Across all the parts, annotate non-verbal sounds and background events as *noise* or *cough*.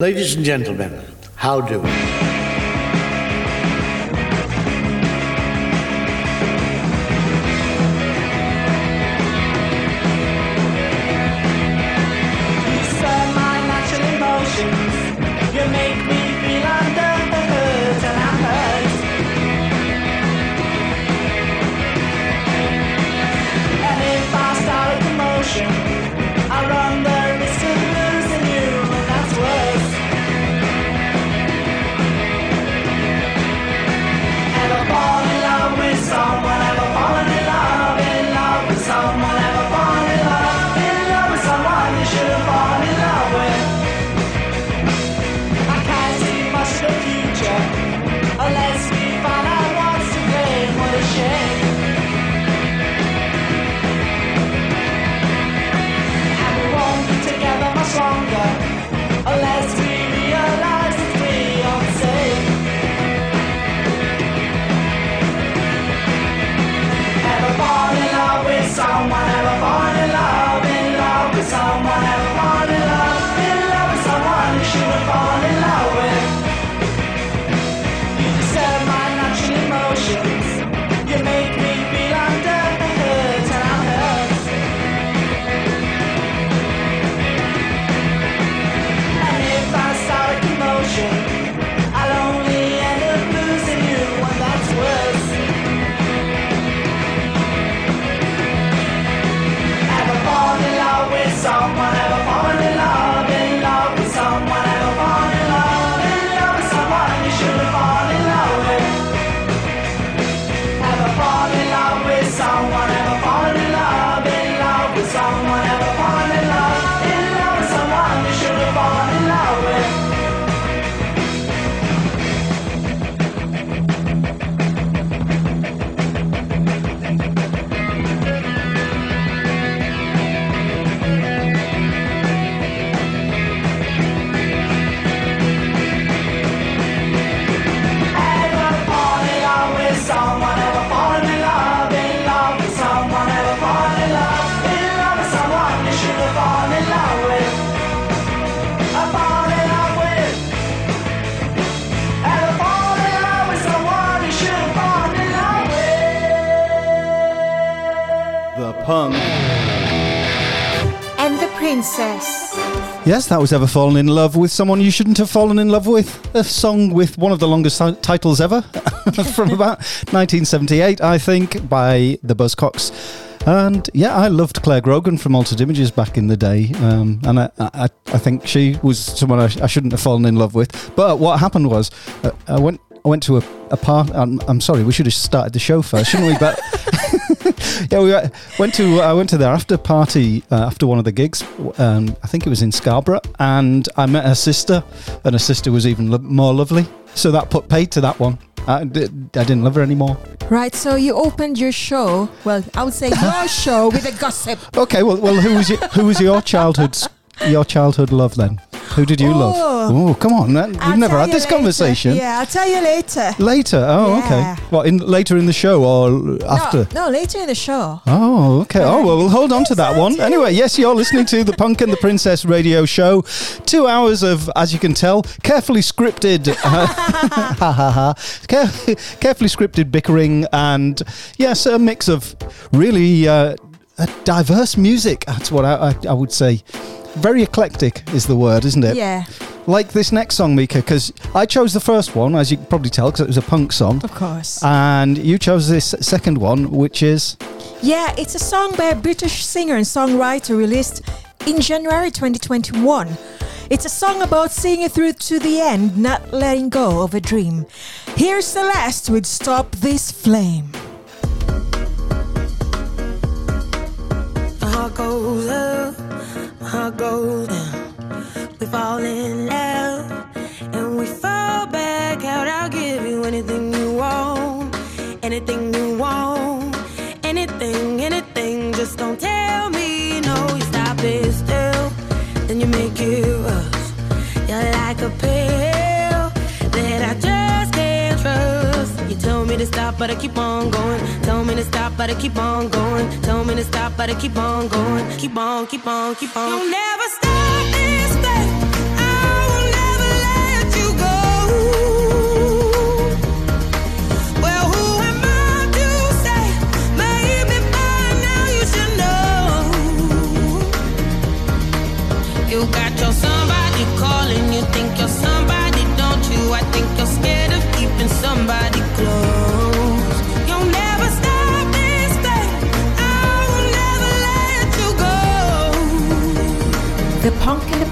Ladies and gentlemen, how do? Yes, that was Ever Fallen in Love with Someone You Shouldn't Have Fallen in Love with. A song with one of the longest ti- titles ever *laughs* from about 1978, I think, by the Buzzcocks. And yeah, I loved Clare Grogan from Altered Images back in the day. Um, and I, I, I think she was someone I, I shouldn't have fallen in love with. But what happened was, uh, I went I went to a, a part. I'm, I'm sorry, we should have started the show first, shouldn't we? But *laughs* *laughs* yeah, we uh, went to I went to their after party uh, after one of the gigs. Um, I think it was in Scarborough, and I met her sister, and her sister was even lo- more lovely. So that put paid to that one. I, d- I didn't love her anymore. Right, so you opened your show, well, I would say your *laughs* show with a gossip. Okay, well, well, who was your, who was your childhood your childhood love then? Who did you love? Oh. Come on, that, we've I'll never tell had you this later. conversation. Yeah, I'll tell you later. Later. Oh, Yeah. okay. What in later in the show or after? No, no, later in the show. Oh, okay. Oh, well, we'll hold on to that one. Anyway, yes, you're listening to the Punk and the Princess radio show. Two hours of, as you can tell, carefully scripted, *laughs* ha ha ha, care- carefully scripted bickering, and yes, a mix of really uh, uh, diverse music. That's what I, I, I would say. Very eclectic is the word, isn't it? Yeah, Like this next song, Mika, because I chose the first one, as you can probably tell, because it was a punk song. of course. And you chose this second one, which is yeah, it's a song by a British singer and songwriter released in January 2021. It's a song about seeing it through to the end, not letting go of a dream. Here's Celeste with Stop This Flame. My heart goes up, my heart goes down. We fall in love and we fall back out. I'll give you anything you want, anything you want, anything, anything. Just don't tell me no. You stop it still, then you make it rush. You're like a pill that I just can't trust. You told me to stop, but I keep on going me to stop, but I keep on going. Told me to stop, but I keep on going. Keep on, keep on, keep on. You'll never stop this day. I will never let you go. You got your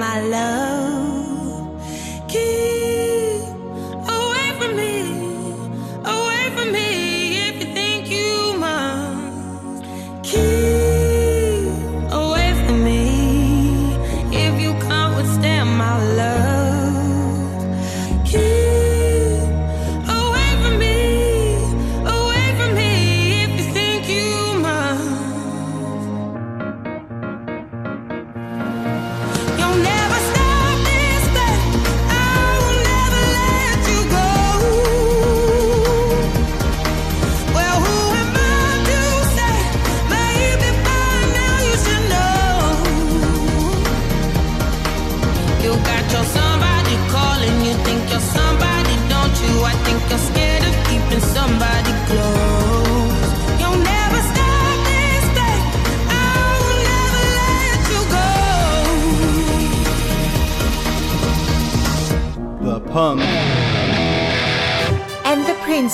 my love.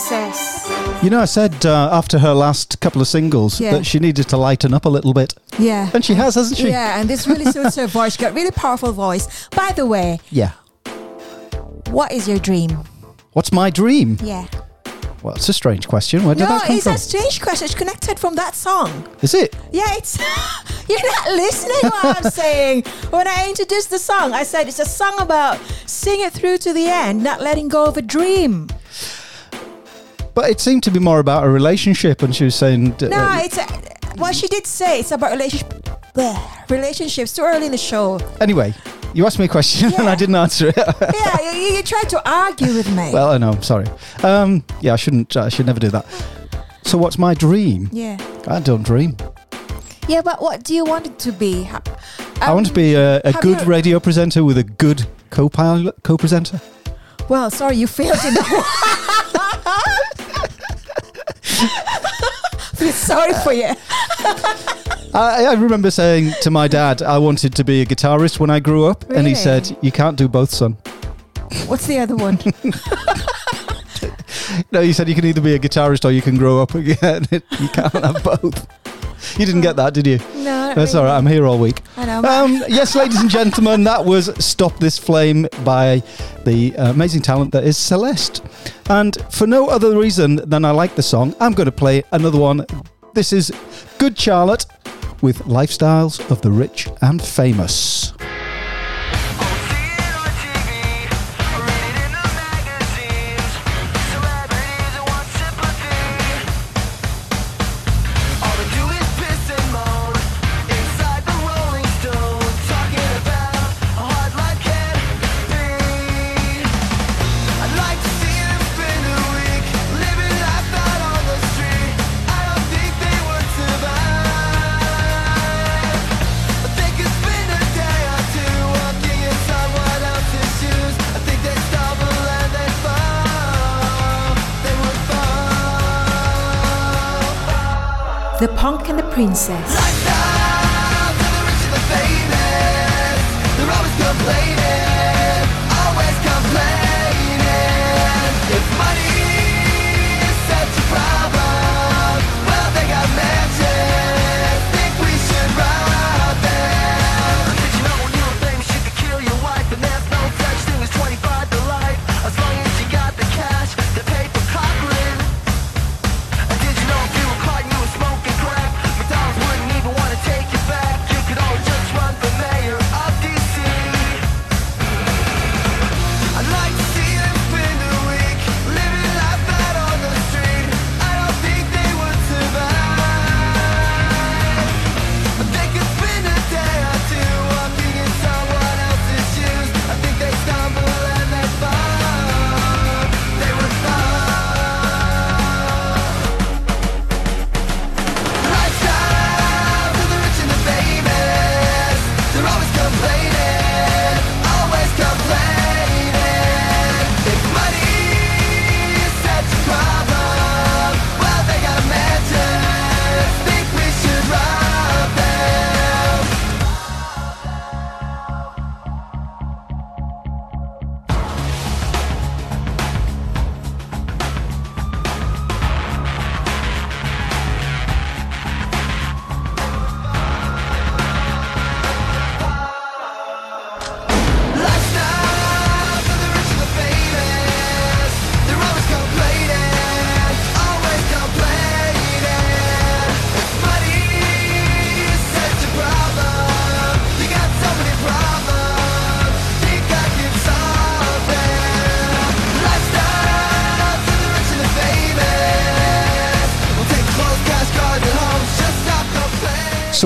Princess. You know, I said uh, after her last couple of singles Yeah. that she needed to lighten up a little bit. Yeah. And she has, hasn't she? Yeah, and this really suits her voice. She got really powerful voice. By the way, Yeah. what is your dream? What's my dream? Yeah. Well, it's a strange question. Where did no, that come it's from? a strange question. It's connected from that song. Is it? Yeah, it's. *laughs* You're not listening what I'm *laughs* saying. When I introduced the song, I said it's a song about sing it through to the end, not letting go of a dream. But it seemed to be more about a relationship, and she was saying. uh, No, it's. A, well, she did say it's about relationship. relationships. Too early in the show. Anyway, you asked me a question and I didn't answer it. *laughs* Yeah, you, you tried to argue with me. well, I know. I'm sorry. Um, yeah, I shouldn't. I should never do that. So, what's my dream? yeah. I don't dream. Yeah, but what do you want it to be? Ha- I want to um, be a, a good radio presenter with a good co-pilot, co-presenter. Well, sorry, you failed in that *laughs* *laughs* Feel sorry for you. *laughs* I, I remember saying to my dad I wanted to be a guitarist when I grew up, and he said, "You can't do both, son." What's the other one? *laughs* No, he said you can either be a guitarist or you can grow up again. you can't have both. You didn't get that, did you? No, That's all really. right. I'm here all week. I know. Um, yes, ladies and gentlemen, that was Stop This Flame by the uh, amazing talent that is Celeste. And for no other reason than I like the song, I'm going to play another one. This is Good Charlotte with Lifestyles of the Rich and Famous. Princess.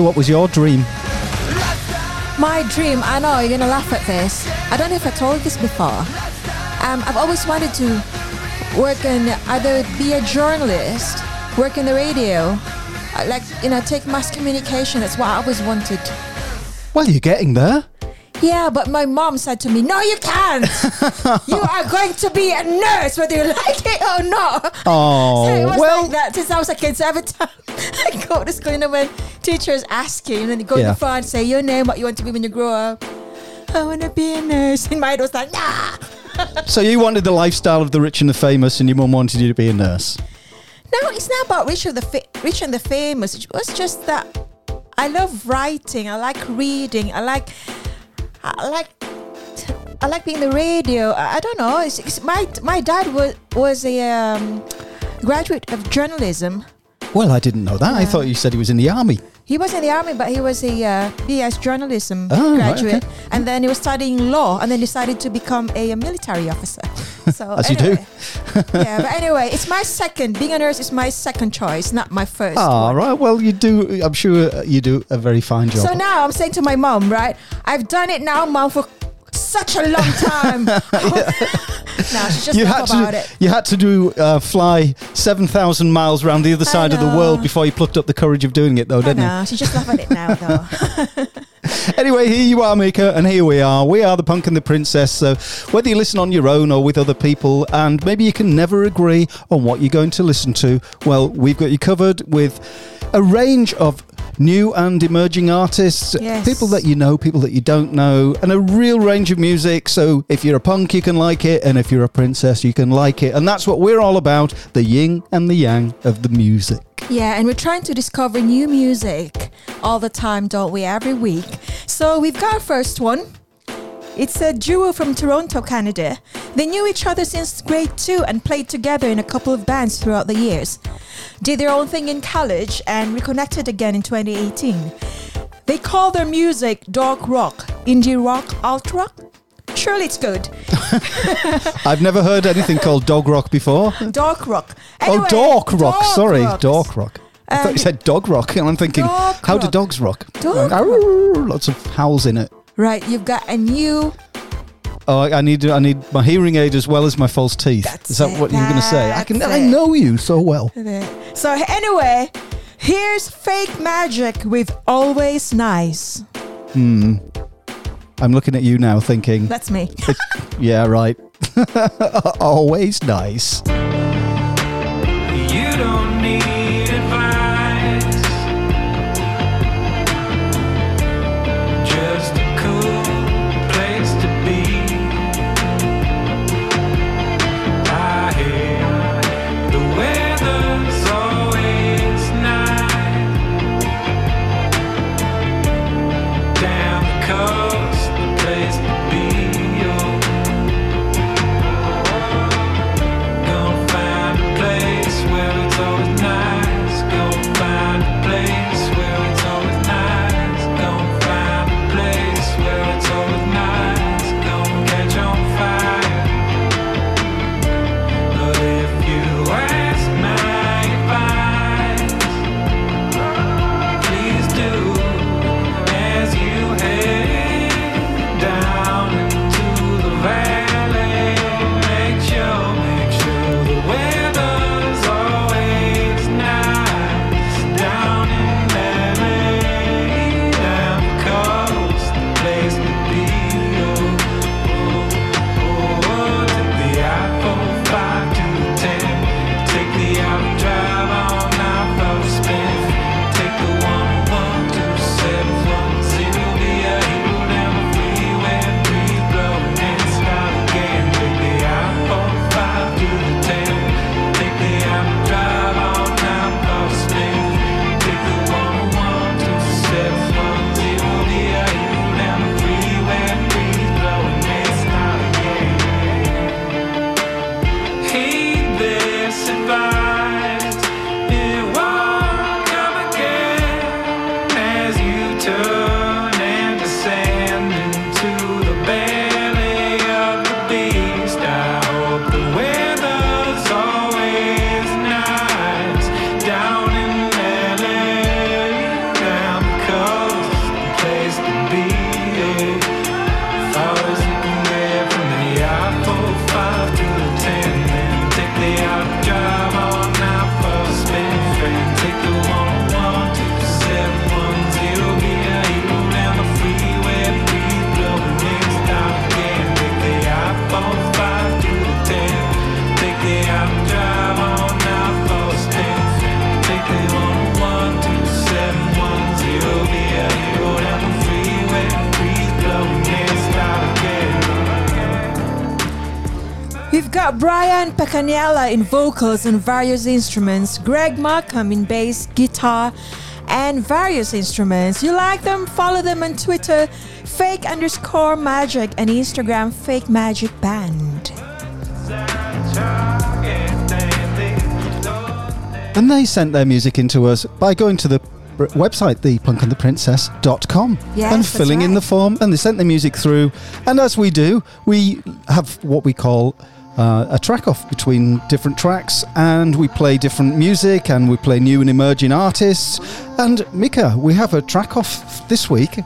So, what was your dream? My dream, I know you're gonna laugh at this. I don't know if I told this before. Um, I've always wanted to work in either be a journalist, work in the radio, uh, like you know, take mass communication. That's what I always wanted. Well, you're getting there. Yeah, but my mom said to me, "No, you can't. *laughs* you are going to be a nurse, whether you like it or not." Oh, So it was well, like that since I was a kid. So every time *laughs* I go to school, you know, when teachers ask you, and then you go in the front, say your name, what you want to be when you grow up. I want to be a nurse. In my head was like, nah. so you wanted the lifestyle of the rich and the famous, and your mum wanted you to be a nurse. No, it's not about rich or the fa- rich and the famous. It was just that I love writing. I like reading. I like, I like, I like being the radio. I, I don't know. It's, it's my my dad was was a um, graduate of journalism. Well, I didn't know that. I thought you said he was in the army. He was in the army, but he was a uh, BS journalism Oh, right, graduate, okay. and then he was studying law, and then decided to become a, military officer. *laughs* So As you do. anyway. yeah, but anyway, it's my second. Being a nurse is my second choice, not my first. Ah, one. right. Well, you do. I'm sure uh, you do a very fine job. So now I'm saying to my mom, right? I've done it now, mom, for such a long time. *laughs* *laughs* no, she just you had about to. it. You had to do uh, fly seven thousand miles around the other side of the world before you plucked up the courage of doing it, though, didn't you? know. She just at it now, though. *laughs* Anyway, here you are, Mika, and here we are. We are the Punk and the Princess. So, whether you listen on your own or with other people, and maybe you can never agree on what you're going to listen to, well, we've got you covered with a range of new and emerging artists, Yes. people that you know, people that you don't know, and a real range of music. So, if you're a punk, you can like it, and if you're a princess, you can like it. And that's what we're all about the yin and the yang of the music. Yeah, and we're trying to discover new music all the time, don't we? Every week. So we've got our first one. It's a duo from Toronto, Canada. They knew each other since grade two and played together in a couple of bands throughout the years. Did their own thing in college and reconnected again in 2018. They call their music dog rock, indie rock, alt rock. Surely it's good. *laughs* I've never heard anything called dog rock before. Dog rock. oh, Anyway, dork rock. dog Sorry, rock. dork rock. I thought Um, you said dog rock, and *laughs* I'm thinking, how do dogs rock? Dog Arr, Lots of howls in it. Right, you've got a new Oh, I I need I need my hearing aid as well as my false teeth. That's Is that it, what you're going to say? I can. that's I it. know you so well. So anyway, here's fake magic with always nice. Hmm. I'm looking at you now, thinking, That's me. yeah, right. *laughs* Always nice. In vocals and various instruments, Greg Markham in bass, guitar, and various instruments. You like them? Follow them on Twitter, fake underscore magic, and Instagram, fake magic band. And they sent their music into us by going to the website, thepunkandtheprincess.com, Yes, and filling in the form. And they sent their music through. And as we do, we have what we call uh, a track off between different tracks, and we play different music, and we play new and emerging artists. And Mika, we have a track off this week.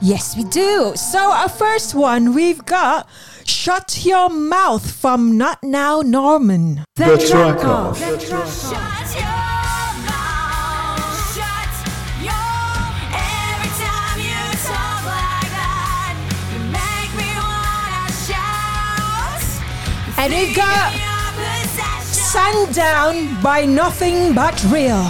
Yes, we do. So, our first one, we've got Shut Your Mouth from Not Now Norman. The, track off. Shut your mouth, And we've got possession. Sundown by Nothing But Real.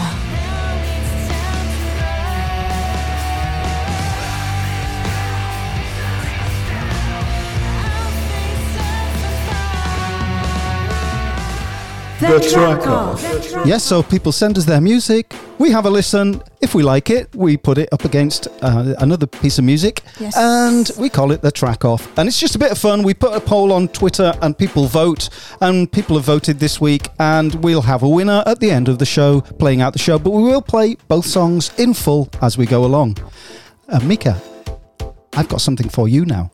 The, track off. Yes, so people send us their music. We have a listen. If we like it, we put it up against uh, another piece of music Yes. and we call it the track off. And it's just a bit of fun. We put a poll on Twitter and people vote, and people have voted this week. And we'll have a winner at the end of the show, playing out the show. But we will play both songs in full as we go along. Uh, Mika, I've got something for you now.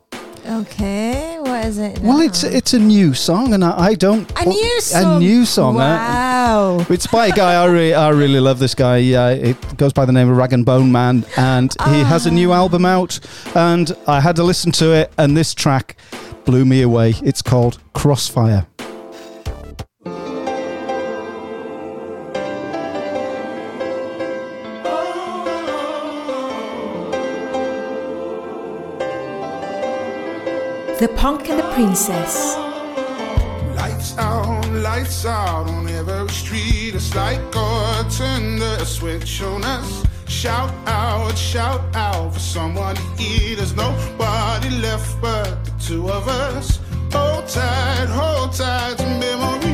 Okay, what is it? Well, it's it's a new song, and I, I don't a new song. a new song. uh, Wow. It's by a guy I, re- I really love. This guy. Uh, it goes by the name of Rag and Bone Man, and he has a new album out. And I had to listen to it, and this track blew me away. It's called Crossfire. The Punk and the Princess. Lights out, on every street. It's like God turned switch on us. Shout out, shout out for someone to eat. There's nobody left but the two of us. Hold tight, hold tight to memories.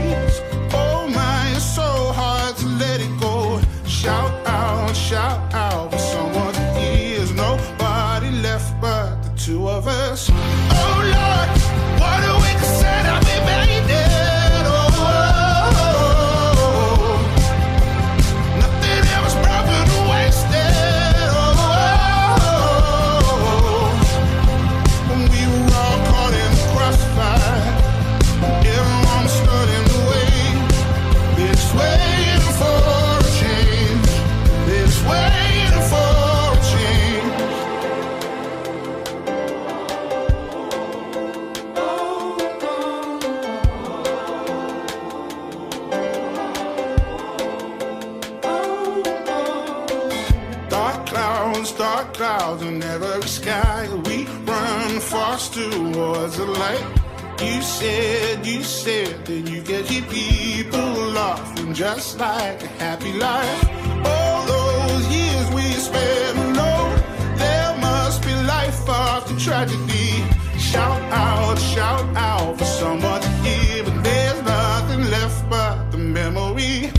Said, you said that you get your people laughing just like a happy life. All those years we spent alone, there must be life after tragedy. Shout out, shout out for someone to hear, but there's nothing left but the memory.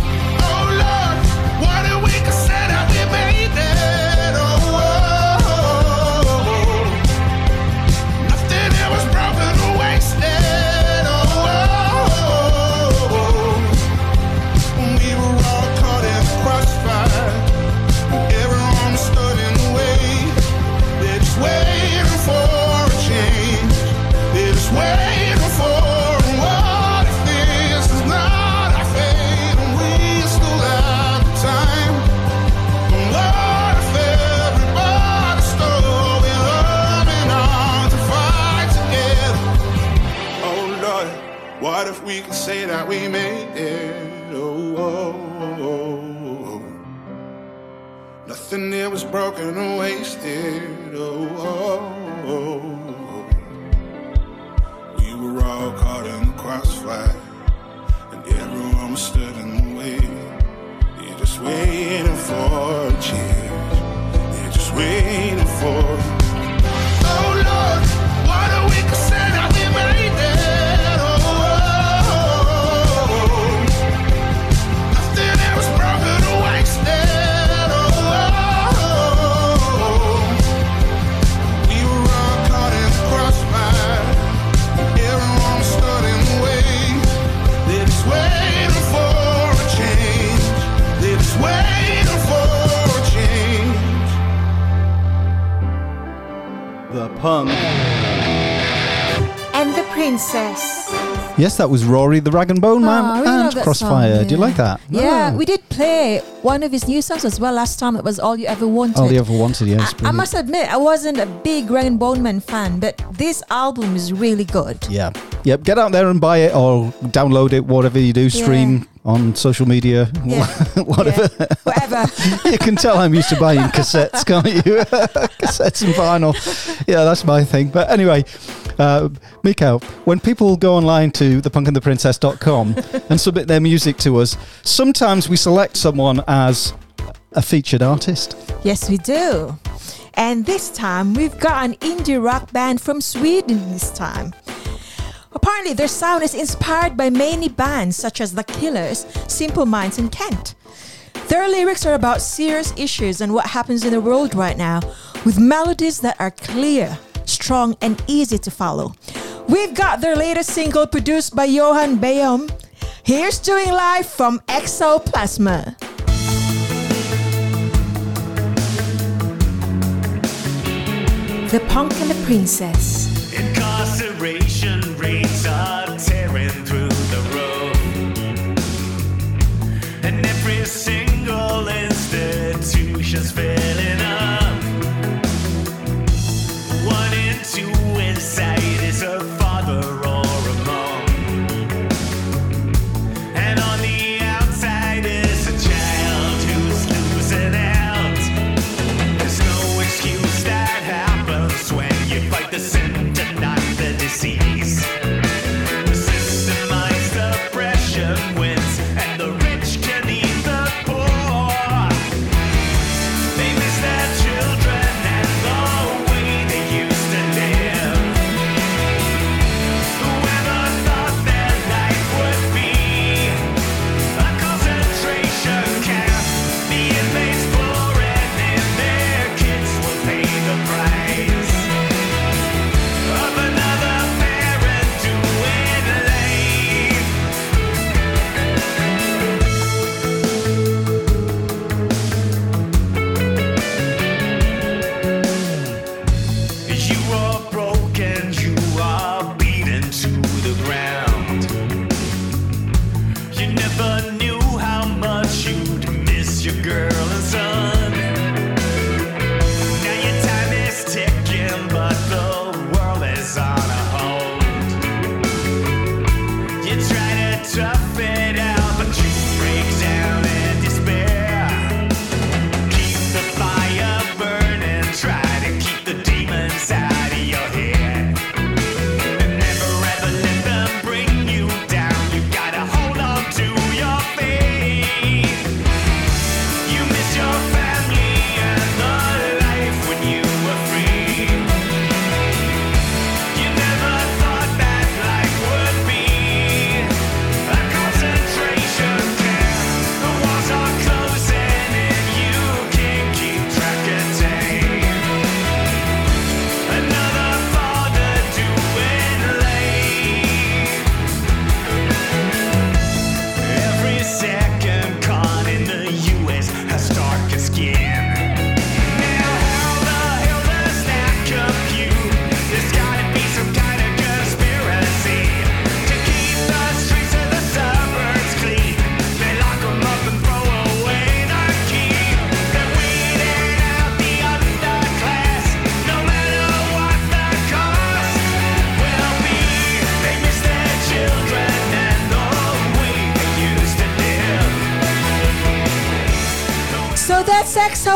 That we made it? Oh, oh, oh, oh. oh. nothing here was broken or wasted. Oh, oh, oh, oh, oh. we were all caught in the crossfire, and everyone was stood in the way. You're just waiting for a change. You're just waiting The. And the princess. Yes, that was Rory the Rag and Bone Man Oh, I really and that Crossfire. song, Do you yeah. like that? Yeah, Oh. we did play one of his new songs as well last time. It was All You Ever Wanted. All you ever wanted, yes. I, I brilliant. must admit, I wasn't a big Rag and Bone Man fan, but this album is really good. Yeah. Yep. Get out there and buy it or download it, whatever you do, stream on social media, Yeah. *laughs* whatever. Yeah, whatever. *laughs* you can tell I'm used to buying cassettes, can't you? *laughs* cassettes and vinyl. Yeah, that's my thing. But anyway, uh, Mika, when people go online to thepunkandtheprincess.com and submit their music to us, sometimes we select someone as a featured artist. yes, we do. And this time, we've got an indie rock band from Sweden this time. Apparently, their sound is inspired by many bands such as The Killers, Simple Minds, and Kent. Their lyrics are about serious issues and what happens in the world right now, with melodies that are clear, strong, and easy to follow. We've got their latest single produced by Johan Bayom. Here's doing live from XO Plasma. The Punk and the Princess. Single institution's filling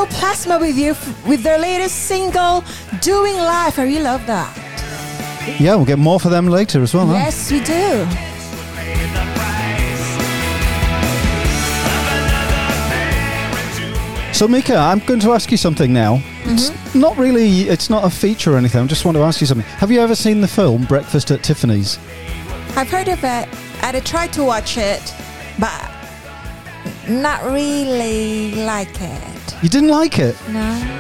Plasma with you f- with their latest single, Doing Life. I really love that. Yeah, we'll get more for them later as well. huh? Yes, we do. So, Mika, I'm going to ask you something now. It's Mm-hmm. not really, it's not a feature or anything. I just want to ask you something. Have you ever seen the film Breakfast at Tiffany's? I've heard of it. I'd tried to watch it, but not really like it. You didn't like it? No.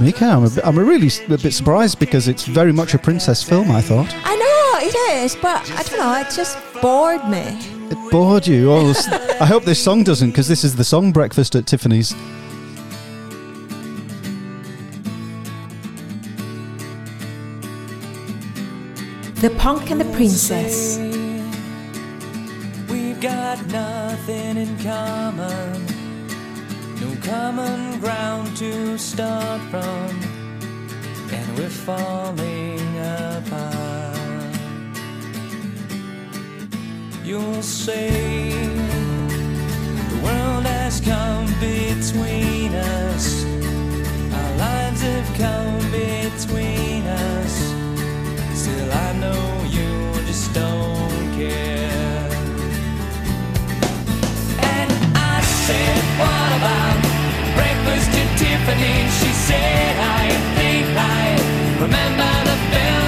Mika, I'm a, bit, I'm a really s- a bit surprised because it's very much a princess film, I thought. I know it is, but I don't know. It just bored me. It bored you. Oh, s- I hope this song doesn't because this is the song Breakfast at Tiffany's. The Punk and the Princess. We've got nothing in common, no common ground to start from, and we're falling apart. You'll say the world has come between us, our lives have come between us. Still, I know you just don't care. And I said, What about Tiffany? She said, I think I remember the film,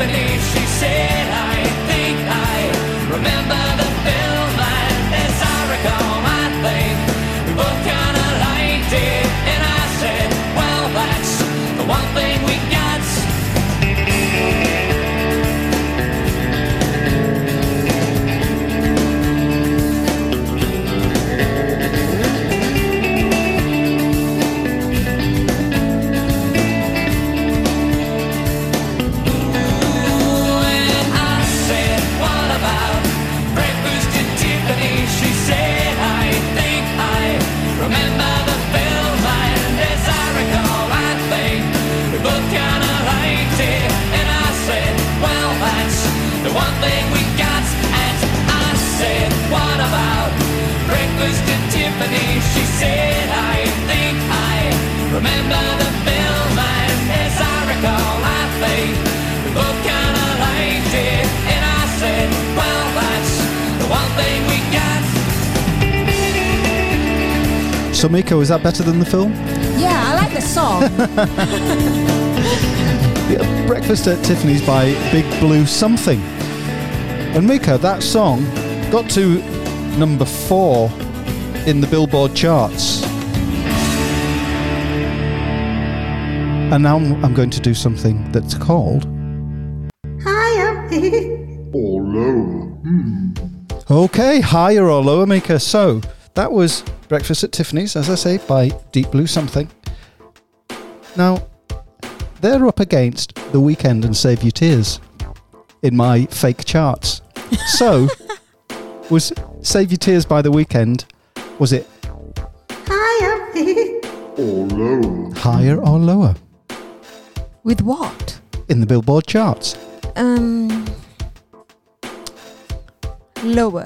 at So, Mika, is that better than the film? Yeah, I like the song. *laughs* Yeah, Breakfast at Tiffany's by Big Blue Something. And Mika, that song got to number four in the Billboard charts. And now I'm I'm going to do something that's called. *laughs* Oh, low. Hmm. Okay, higher or lower, Mika. So that was Breakfast at Tiffany's, as I say, by Deep Blue Something. Now, they're up against The Weeknd and Save Your Tears in my fake charts. *laughs* So, was Save Your Tears by The Weeknd, was it higher or lower? higher or lower With what? in the Billboard charts? Um, lower.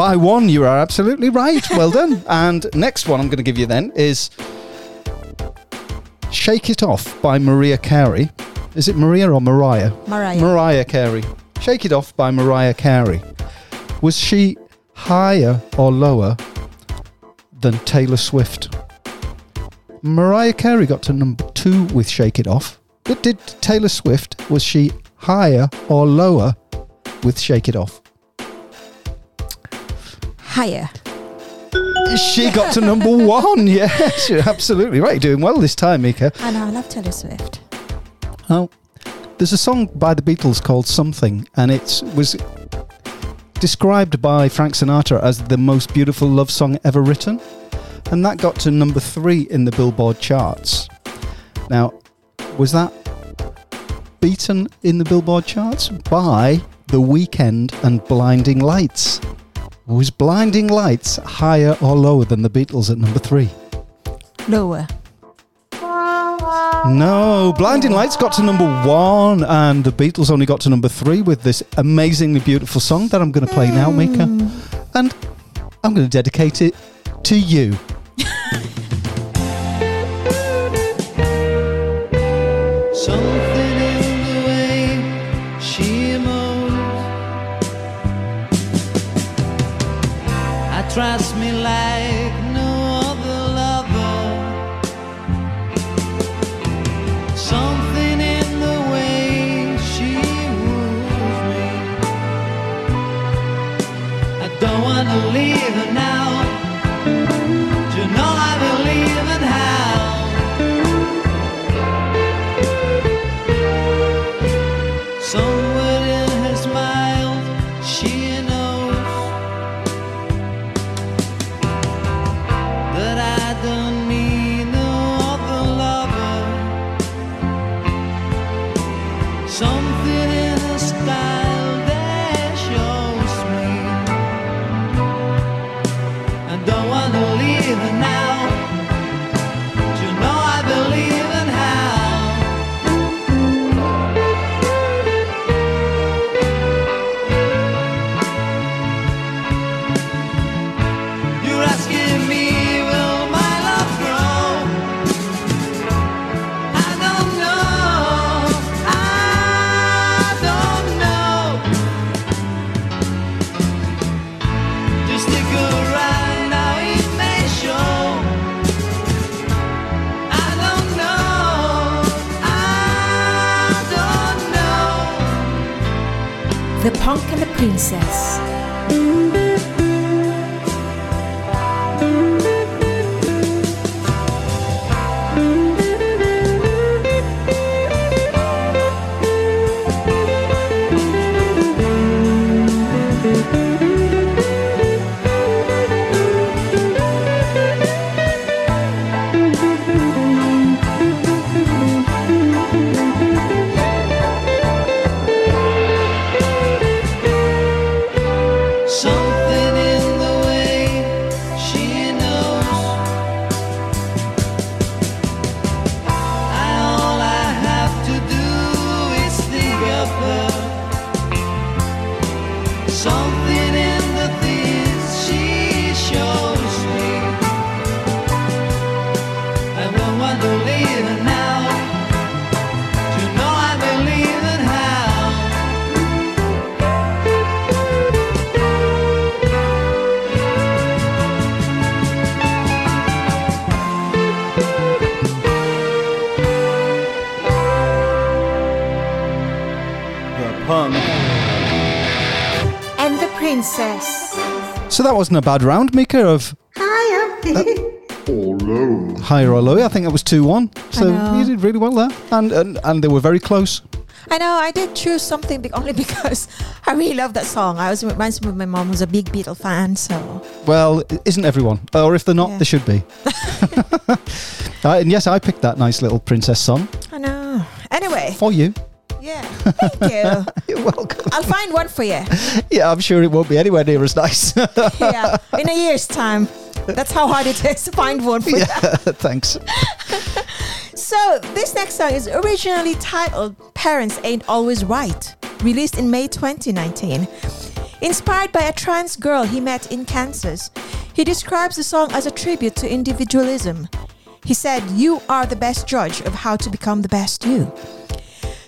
By one, you are absolutely right. Well done. *laughs* and next one I'm going to give you then is Shake It Off by Maria Carey. Is it Maria or Mariah? Mariah. Mariah Carey. Shake It Off by Mariah Carey. Was she higher or lower than Taylor Swift? Mariah Carey got to number two with Shake It Off. But did Taylor Swift, was she higher or lower with Shake It Off? Higher. She got to number *laughs* one. Yes, you're absolutely right. You're doing well this time, Mika. I know, I love Taylor Swift. Oh, there's a song by the Beatles called Something, and it was described by Frank Sinatra as the most beautiful love song ever written. And that got to number three in the Billboard charts. Now, was that beaten in the Billboard charts by The Weeknd and Blinding Lights? Was Blinding Lights higher or lower than the Beatles at number three? Lower. No, Blinding Lights got to number one, and the Beatles only got to number three with this amazingly beautiful song that I'm going to play now, Mika. Hmm. And I'm going to dedicate it to you. *laughs* trust me wasn't a bad round, Mika, of. That or low? Higher or low? I think it was 2 1. So you did really well there. And, and, and they were very close. I know I did choose something be- only *laughs* because I really love that song. I was reminds me of my mom was a big Beatle fan, so Well, isn't everyone? Or if they're not, Yeah. they should be. *laughs* *laughs* Uh, and yes, I picked that nice little princess song I know. Anyway, for you. Yeah, thank you. *laughs* You're welcome. I'll find one for you. Yeah, I'm sure it won't be anywhere near as nice. *laughs* Yeah, in a year's time. That's how hard it is to find one for you. *laughs* Thanks. So, this next song is originally titled Parents Ain't Always Right, released in May 2019. Inspired by a trans girl he met in Kansas, he describes the song as a tribute to individualism. He said, You are the best judge of how to become the best you.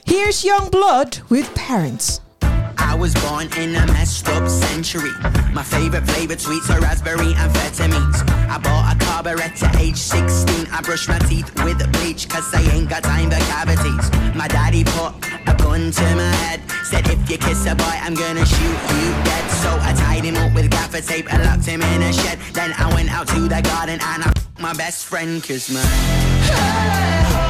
Here's Yungblud with Parents. I was born in a messed up century. My favorite flavored sweets are raspberry and amphetamines. I bought a carburetor at age 16. I brush my teeth with bleach cause I ain't got time for cavities. My daddy put a gun to my head. Said if you kiss a boy, I'm gonna shoot you dead. So I tied him up with gaffer tape and locked him in a shed. Then I went out to the garden and I my best friend cause my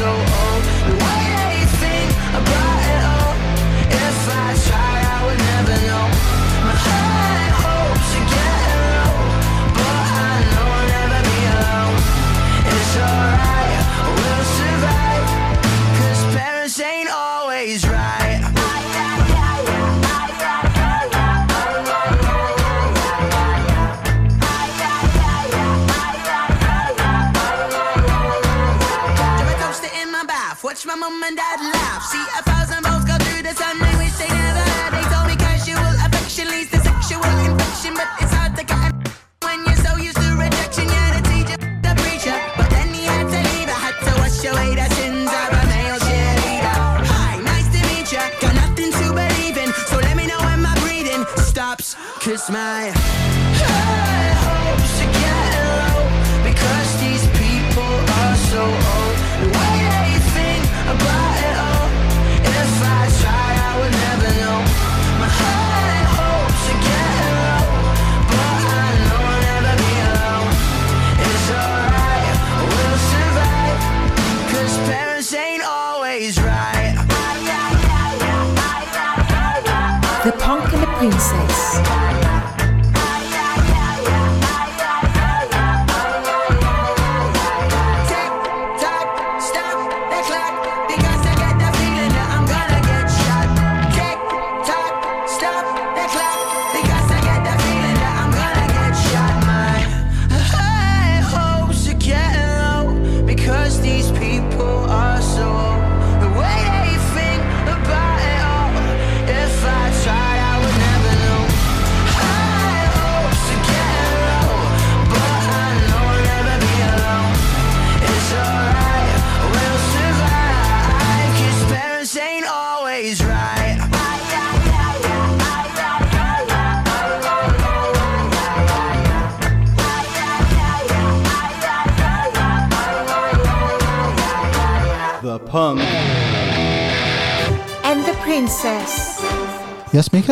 so old.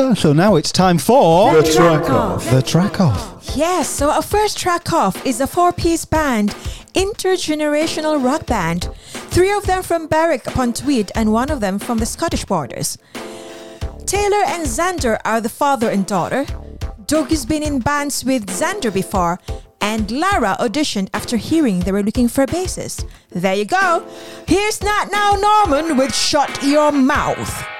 Yes, So now it's time for The track off. The track off. Yes, so our first track off is a four piece band, intergenerational rock band. Three of them from Berwick upon Tweed and one of them from the Scottish borders. Taylor and Xander are the father and daughter. Doug has been in bands with Xander before, and Lara auditioned after hearing they were looking for a bassist. There you go. Here's Not Now Norman with Shut Your Mouth.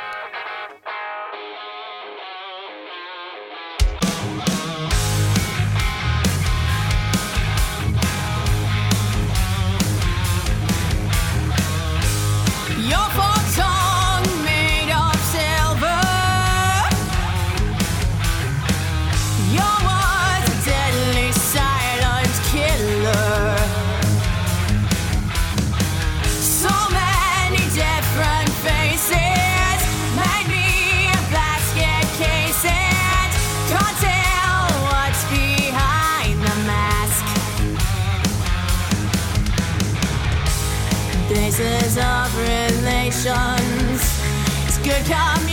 Is good communication.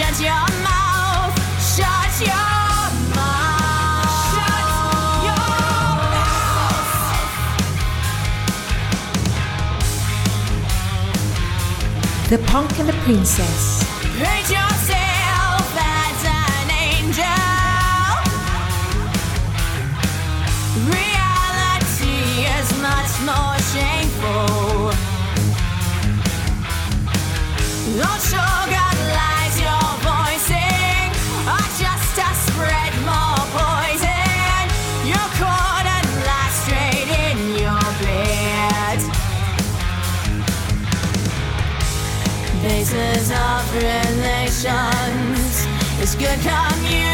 Shut your mouth. Shut your mouth. The Punk and the Princess. Hey, Of relations is good communication.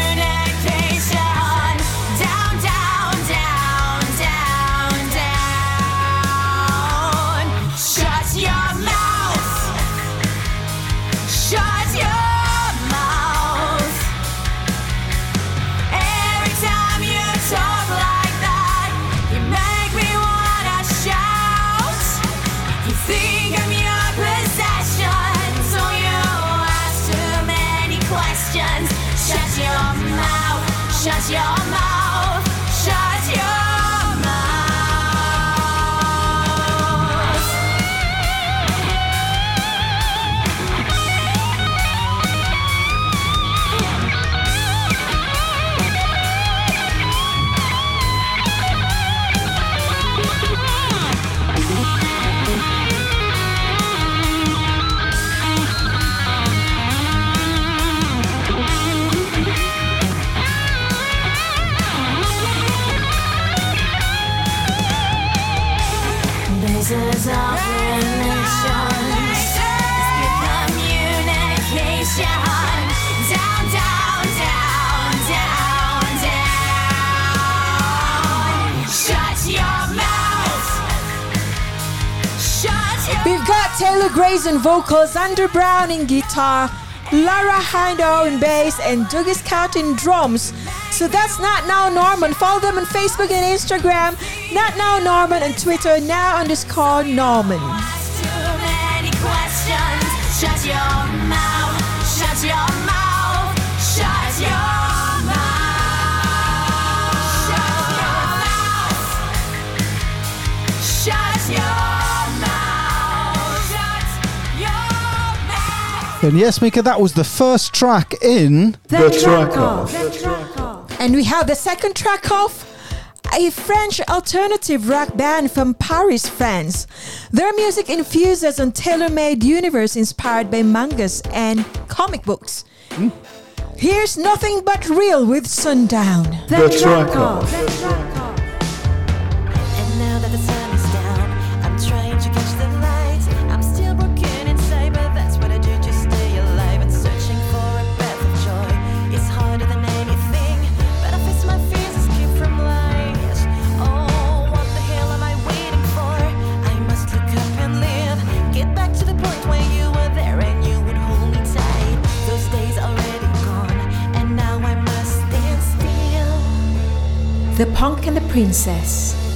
Your Taylor Grayson vocals, Andrew Brown in guitar, Lara Hindo in bass, and Douglas Count in drums. So that's Not Now Norman. Follow them on Facebook and Instagram. Not Now Norman and Twitter, now underscore Norman. And yes, Mika, that was the first track in The track off. And we have the second track off. A French alternative rock band from Paris, France. Their music infuses a tailor made universe inspired by mangas and comic books. Hmm. Here's Nothing But Real with Sundown. The track off. And The Punk and the Princess.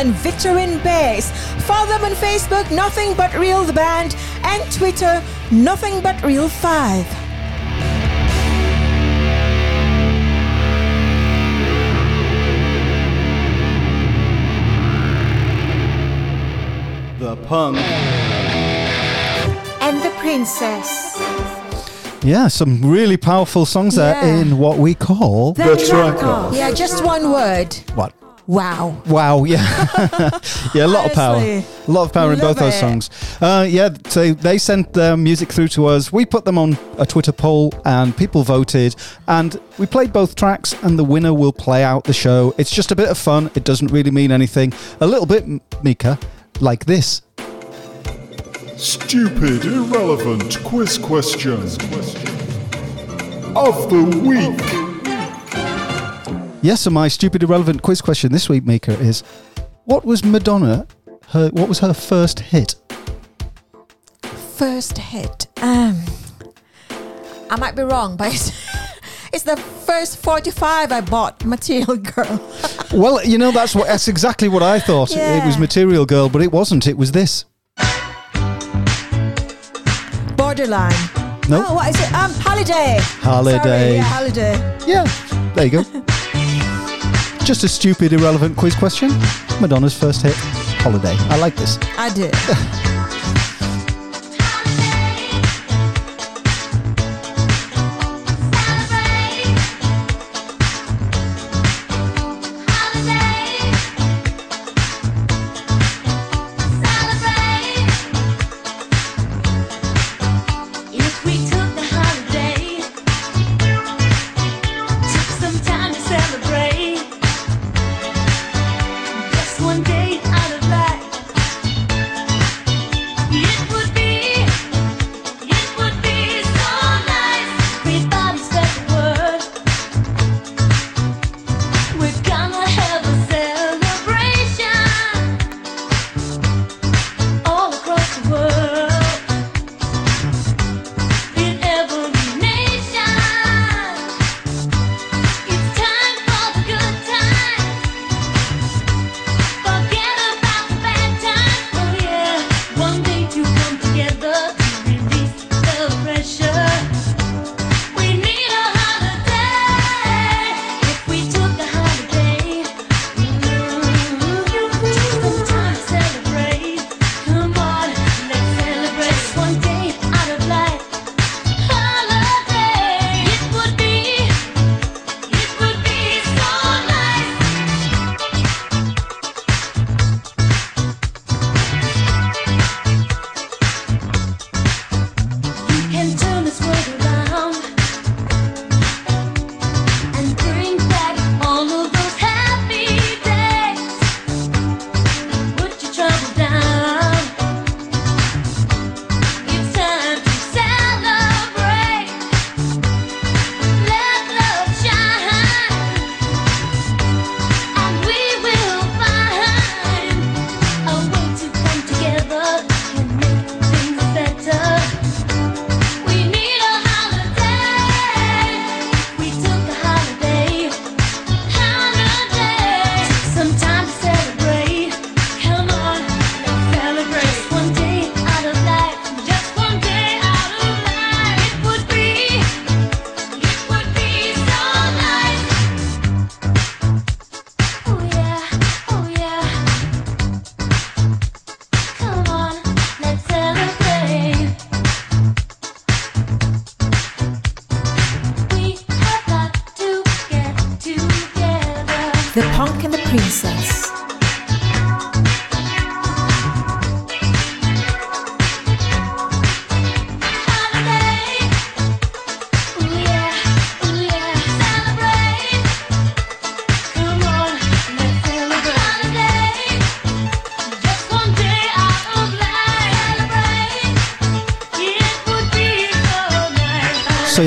And Victor in bass. Follow them on Facebook, Nothing But Real the Band, and Twitter, Nothing But Real 5. The punk. And the Princess. Yeah, some really powerful songs there in what we call the truck. Yeah, just one word. What? Wow. Wow, yeah. *laughs* yeah, a lot of power. A lot of power in love both those songs. Uh, yeah, so they sent their music through to us. We put them on a Twitter poll and people voted. And we played both tracks, and the winner will play out the show. It's just a bit of fun. It doesn't really mean anything. A little bit, Mika, like this. Stupid, irrelevant quiz question of the week. Yes, so my stupid, irrelevant quiz question this week, Mika, is what was Madonna, her, what was her first hit? First hit. Um, I might be wrong, but it's, *laughs* it's the first 45 I bought, Material Girl. *laughs* Well, you know, that's what that's exactly what I thought. It was Material Girl, but it wasn't. It was this. Borderline. Nope. Oh, what is it? Um, Holiday. Holiday. Sorry, yeah, Holiday. Yeah, there you go. *laughs* Just a stupid, irrelevant quiz question. Madonna's first hit, Holiday. I like this. I did. *laughs*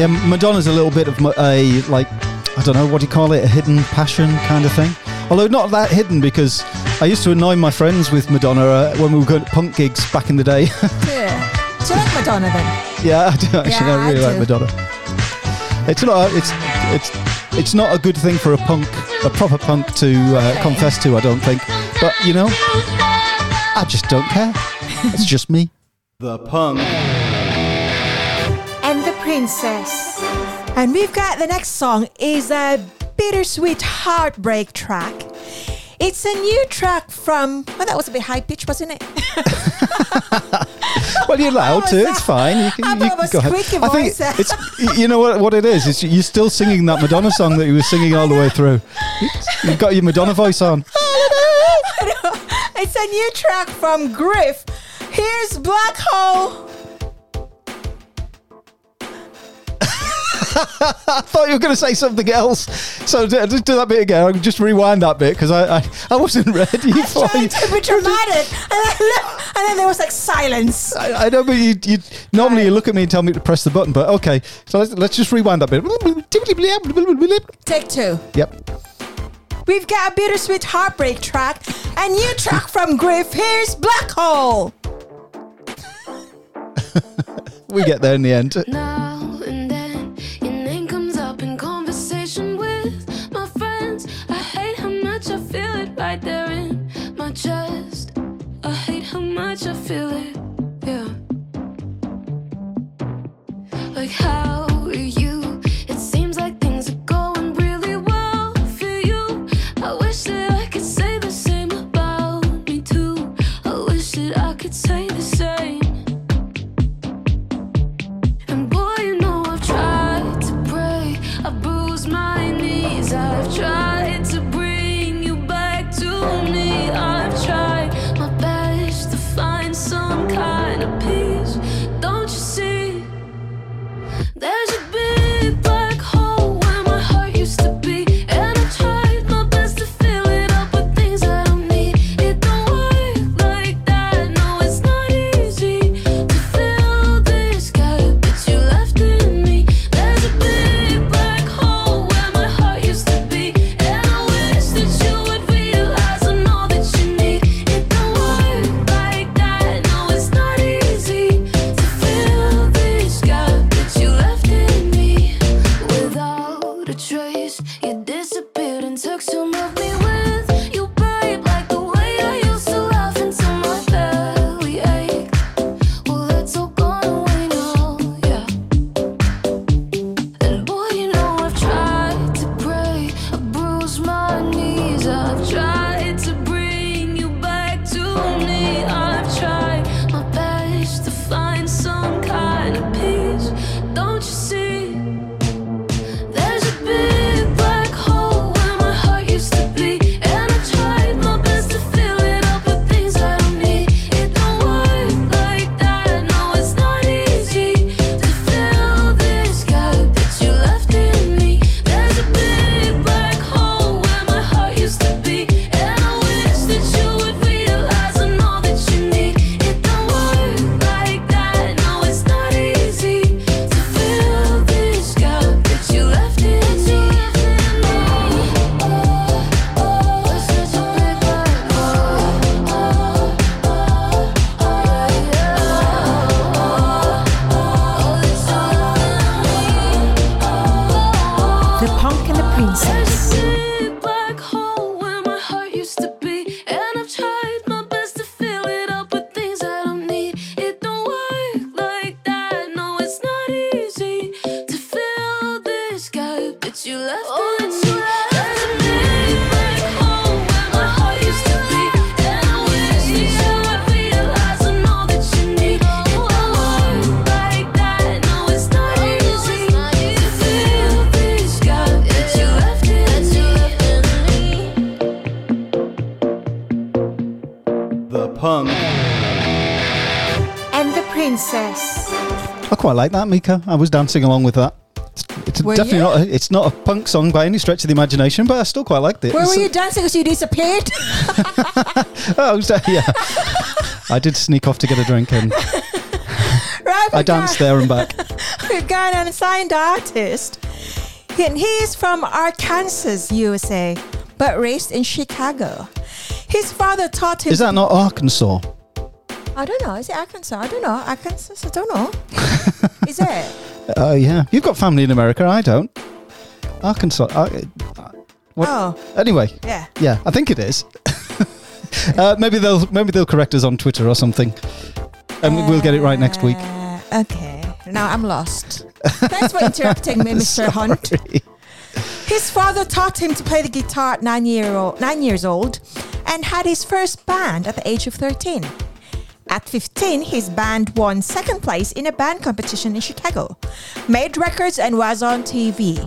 So yeah, Madonna's a little bit of a like I don't know what do you call it, a hidden passion kind of thing. Although not that hidden because I used to annoy my friends with Madonna uh, when we were going to punk gigs back in the day. *laughs* Yeah. Do you like Madonna then? yeah, I do actually. Yeah, I really I like. Madonna. It's not. It's it's it's not a good thing for a punk, a proper punk to uh, confess to. I don't think. But you know, I just don't care. It's just me. The punk. Princess. And we've got the next song is a bittersweet heartbreak track. It's a new track from. Well, that was a bit high pitched, wasn't it? *laughs* Well, you're allowed to. that? It's fine. You can, I you can go ahead. squeaky I think there. it's. You know what? What it is? Is you're still singing that Madonna song that you were singing all the way through. You've got your Madonna voice on. *laughs* it's a new track from Griff. Here's Black Hole. *laughs* I thought you were going to say something else. So d- just do that bit again. I'll just rewind that bit because I, I I wasn't *laughs* ready for Trying you. to be dramatic. And then, *laughs* and then there was like silence. I, I know, but you, you normally you look at me and tell me to press the button. But okay, so let's, let's just rewind that bit. Take two. Yep. We've got a bittersweet heartbreak track, a new track from Griff. Here's Black Hole. We get there in the end. Now feel it, yeah. Like, how I like that, Mika. I was dancing along with that. It's, it's definitely you? not. A, it's not a punk song by any stretch of the imagination, but I still quite liked it. Where It's were you dancing because you disappeared? *laughs* Oh, so- yeah. I did sneak off to get a drink, and *laughs* right, I danced there and back. *laughs* a Ghana signed artist. And he is from Arkansas, USA, but raised in Chicago. His father taught him. Is that not Arkansas? I don't know. Is it Arkansas? I don't know. Arkansas? I don't know. *laughs* is it? Oh yeah, you've got family in America. I don't. Arkansas. I, uh, what? Oh. Anyway. Yeah. Yeah, I think it is. *laughs* uh, maybe they'll maybe they'll correct us on Twitter or something, and we'll get it right next week. Uh, okay. Now I'm lost. Thanks for interrupting me, *laughs* Mr. Hunt. His father taught him to play the guitar at nine, year old, nine years old and had his first band at the age of 13. At 15, his band won second place in a band competition in Chicago, made records, and was on TV.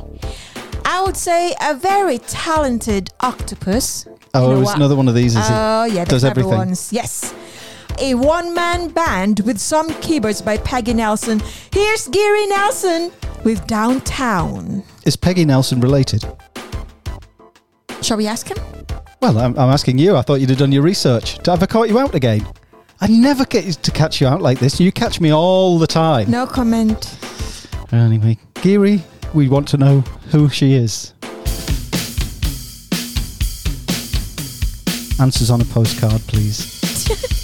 I would say a very talented octopus. Oh, You know it's another one of these, is it? Oh, yeah, Does everything. ones. Yes. A one man band with some keyboards by Peggy Nelson. Here's Geary Nelson with Downtown. Is Peggy Nelson related? Shall we ask him? Well, I'm, I'm asking you. I thought you'd have done your research. Have I caught you out again? I never get to catch you out like this. You catch me all the time. No comment. Anyway, Geary, we want to know who she is. Answers on a postcard, please. *laughs*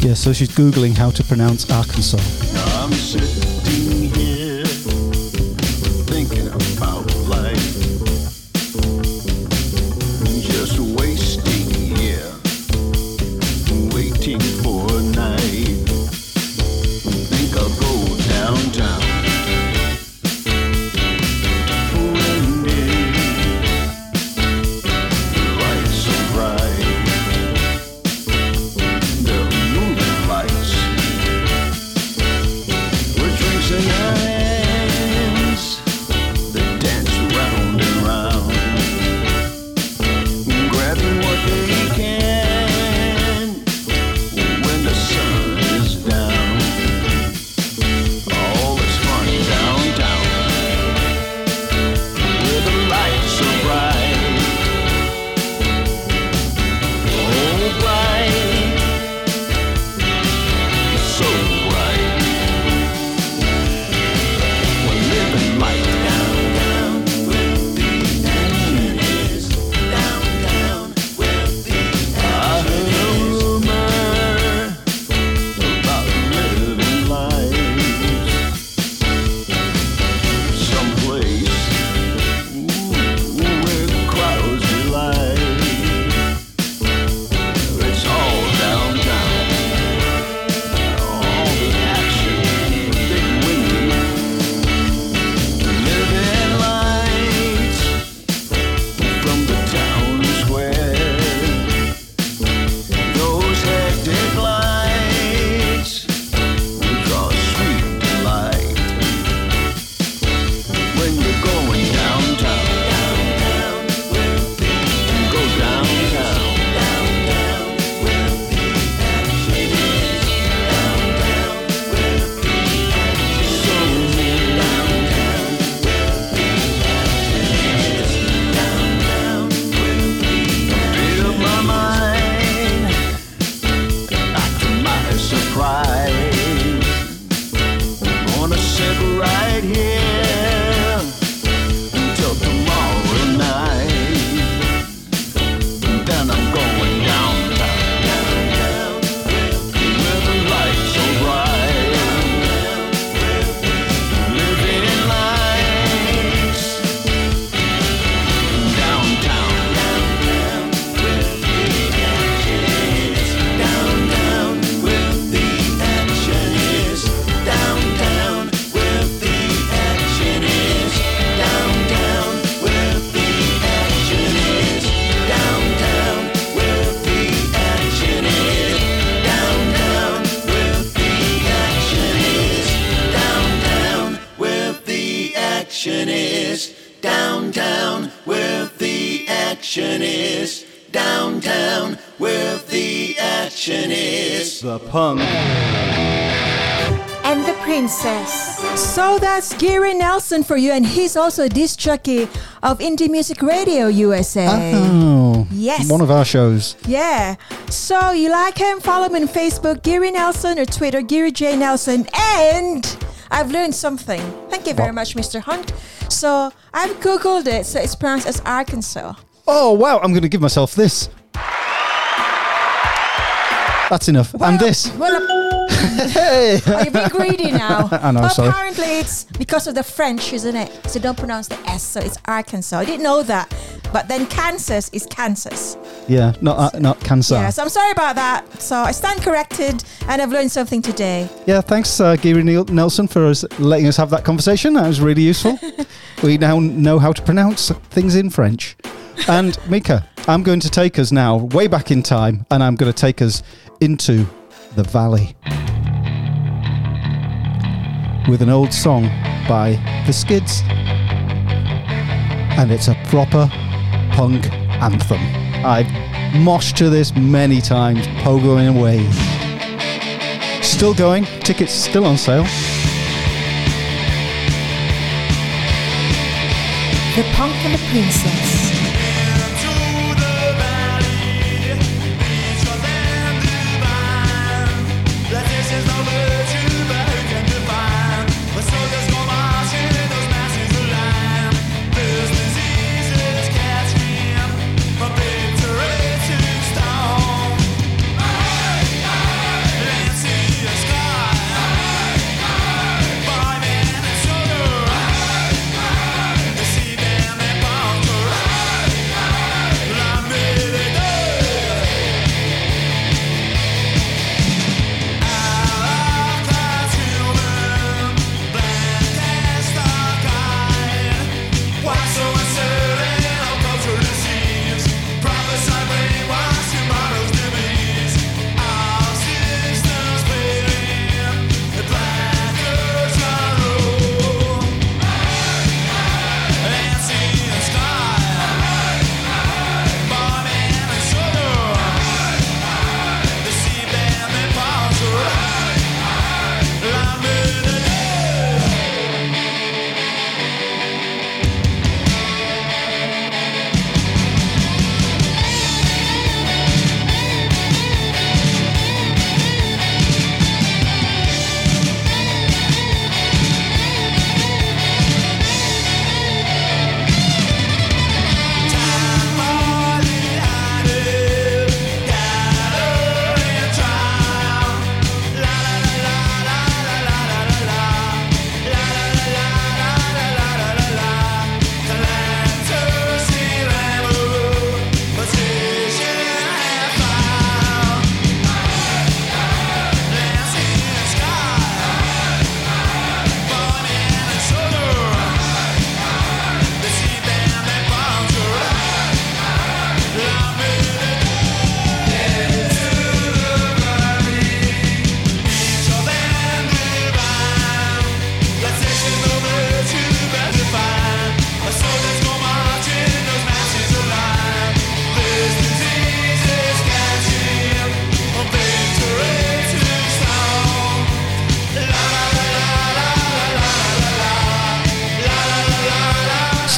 Yeah, so she's Googling how to pronounce Arkansas. For you, and he's also a disc jockey of Indie Music Radio USA. Oh, Yes. One of our shows. Yeah. So you like him? Follow him on Facebook, Geary Nelson, or Twitter, Geary J Nelson. And I've learned something. Thank you very much, Mr. Hunt. So I've googled it. So it's pronounced as Arkansas. Oh wow! I'm going to give myself this. That's enough. and this. Well, Hey. *laughs* are you being greedy now? *laughs* I know, apparently it's because of the French, isn't it? So don't pronounce the S. So it's Arkansas. I didn't know that. But then Kansas is Kansas. Yeah, not uh, not cancer. Yeah. So I'm sorry about that. So I stand corrected, and I've learned something today. Yeah, thanks, uh, Geary Neil- Nelson, for us letting us have that conversation. That was really useful. *laughs* we now know how to pronounce things in French. And Mika, I'm going to take us now way back in time, and I'm going to take us into the valley with an old song by the Skids, and it's a proper punk anthem. I've moshed to this many times, pogoing away. Still going. Tickets still on sale. The Punk and the Princess.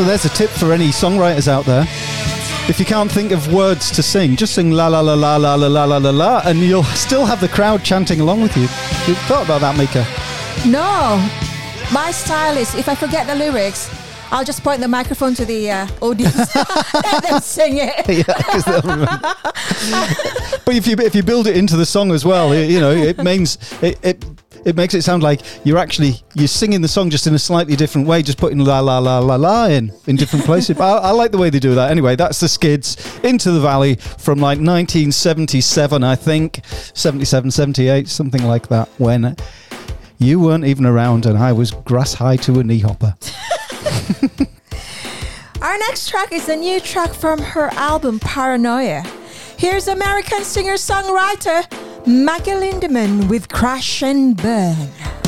So there's a tip for any songwriters out there. If you can't think of words to sing, just sing la la la la la la la la la la, and you'll still have the crowd chanting along with you. You thought about that, Mika? No, my style is if I forget the lyrics, I'll just point the microphone to the uh, audience and then sing it. yeah, 'cause they'll remember. but if you if you build it into the song as well, it, you know, it means it, it it makes it sound like you're actually you're singing the song just in a slightly different way, just putting la la la la la in in different places. But I, I like the way they do that. Anyway, that's the Skids into the Valley from like 1977, I think, 77, 78, something like that. When you weren't even around, and I was grass high to a knee hopper. *laughs* Our next track is a new track from her album Paranoia. Here's American singer songwriter Maggie Lindemann with Crash and Burn.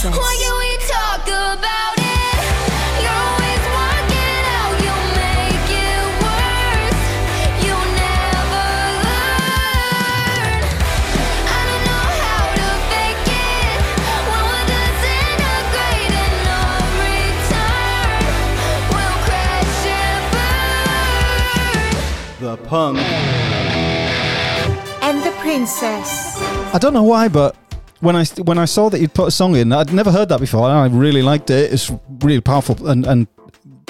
Princess. Why can we talk about it? You're always working out, you make it worse. You never learn. I don't know how to fake it. When we're disintegrate no return, we'll crash and burn. The punk. And the Princess. I don't know why, but when I when I saw that you'd put a song in, I'd never heard that before, and I really liked it. It's really powerful, and and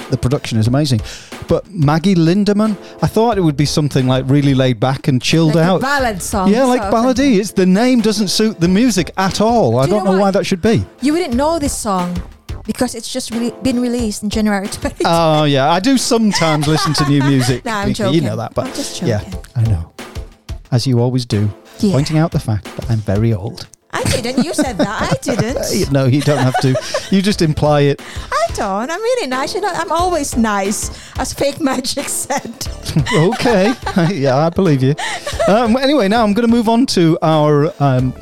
the production is amazing. But Maggie Lindemann, I thought it would be something like really laid back and chilled Like out. ballad song, Yeah, like ballady. It's the name doesn't suit the music at all. I Do you don't know know why that should be. You wouldn't know this song because it's just really been released in January *laughs* 20. Oh yeah, I do sometimes listen to new *laughs* music. Nah, I'm joking. You know that, but yeah, I know. As you always do, Yeah. pointing out the fact that I'm very old. I didn't. You said that. I didn't. *laughs* no, you don't have to. You just imply it. I don't. I'm really nice. You know, I'm always nice, as Fake Magic *laughs* said. *laughs* okay. yeah, I believe you. Um, anyway, now I'm going to move on to our um,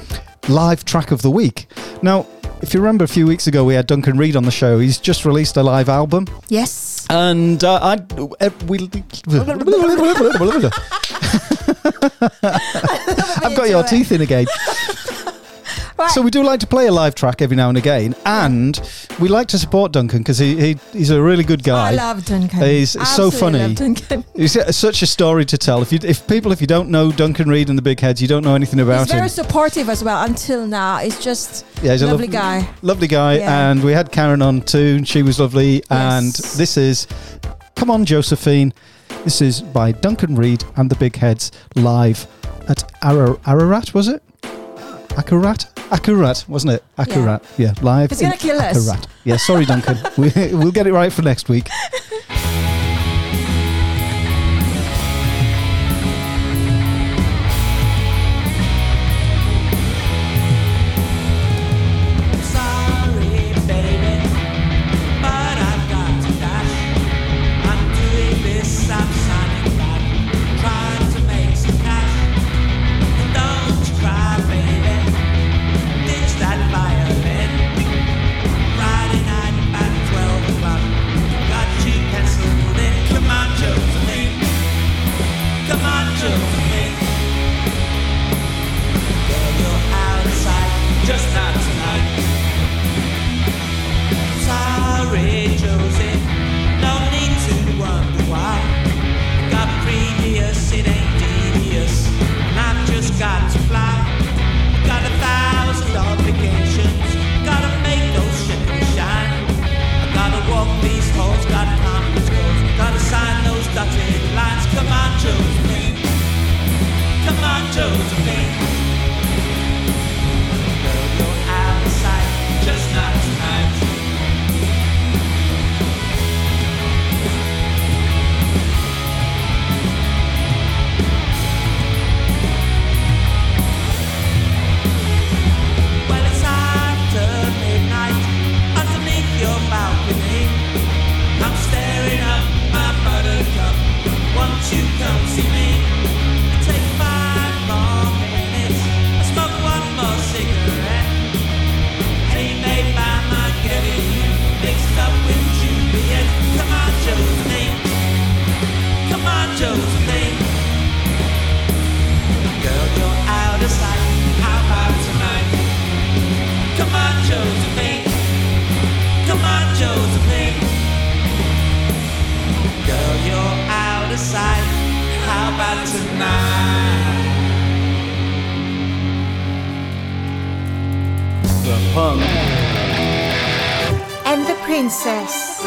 live track of the week. Now, if you remember a few weeks ago, we had Duncan Reid on the show. He's just released a live album. Yes. And uh, I, uh, we. I've got your teeth in again. So we do like to play a live track every now and again, and we like to support Duncan because he, he he's a really good oh, guy. I love Duncan. He's so funny. love Duncan. *laughs* He's such a story to tell. If you, if people, if you don't know Duncan Reid and the Big Heads, you don't know anything about him. He's very him. supportive as well until now. He's just Yeah, he's a lovely lov- guy. Lovely guy, Yeah. and we had Karen on too. and She was lovely, yes. and this is "Come On, Josephine." This is by Duncan Reid and the Big Heads live at Ara- Ararat. Was it? Akarat? Akurat, wasn't it? Akurat. Yeah, live. It's gonna in kill us. Akarat. Yeah, sorry, Duncan. *laughs* we, we'll get it right for next week. *laughs* Josephine. Punk. And the Princess.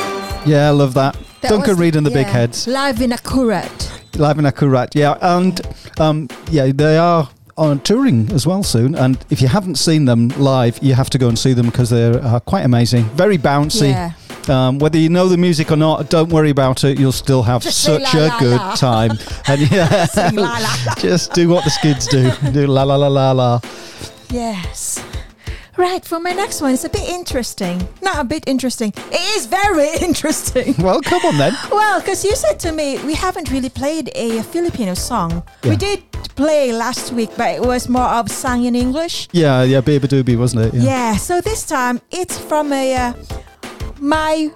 Yeah, I love that. That Duncan was- Reid and the Big Heads. Live in Akurat. Live in Akurat, yeah, and um, yeah, they are on touring as well soon. And if you haven't seen them live, you have to go and see them because they're uh, quite amazing, very bouncy. Yeah. Um, whether you know the music or not, don't worry about it. You'll still have Just such la a la good la. time. *laughs* And yeah, la la la. *laughs* just do what the skids do. Do la la la la la. Yes. Right, for my next one, it's a bit interesting. Not a bit interesting. It is very *laughs* interesting. Well, come on then. *laughs* Well, because you said to me, we haven't really played a Filipino song. We did play last week, but it was more of sung in English. Yeah, yeah, Baby Doobie, wasn't it? Yeah. so this time it's from a uh, my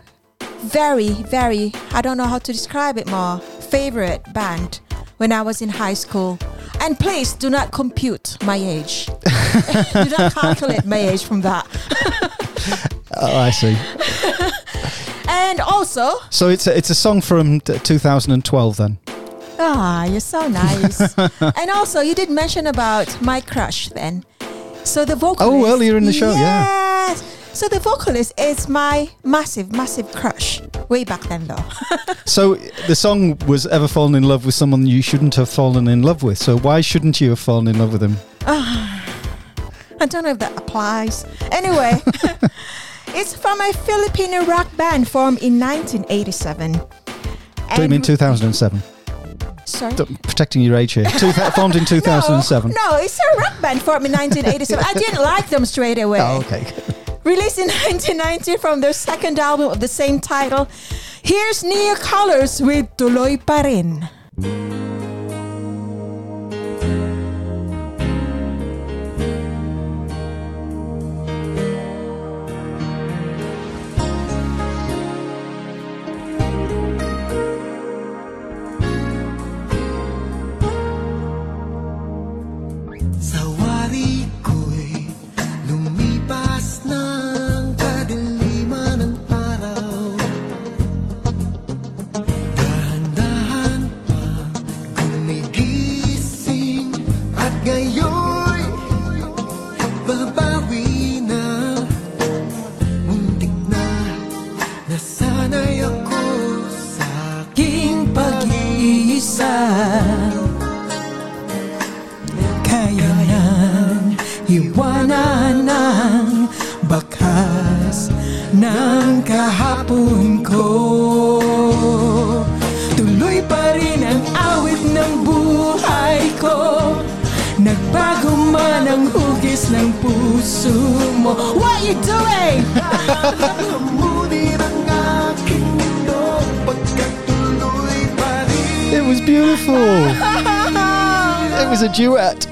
very, very, I don't know how to describe it more, favorite band when I was in high school. And please do not compute my age. *laughs* do not calculate my age from that. *laughs* Oh, I see. And also, So it's a, it's a song from 2012 then. ah, you're so nice. *laughs* and also, you did mention about my crush then. So the vocalist. Oh, earlier in the show, yeah. So the vocalist is my massive, massive crush. Way back then, though. *laughs* So the song was Ever Fallen in Love with Someone You Shouldn't Have Fallen in Love with. So why shouldn't you have fallen in love with him? Ah, *sighs* I don't know if that applies. Anyway, *laughs* it's from a Filipino rock band formed in 1987. Do you mean 2007? Sorry? Protecting your age here. Two *laughs* formed in 2007. No, it's a rock band formed in 1987. I didn't like them straight away. Oh, okay. Released in *laughs* 1990 from their second album of the same title. Here's Neocolours with Tuloy Pa Rin. At ngayon'y duet.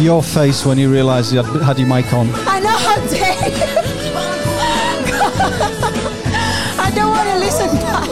Your face when you realised you had, had your mic on. I know *laughs* how dare. I don't want to listen back.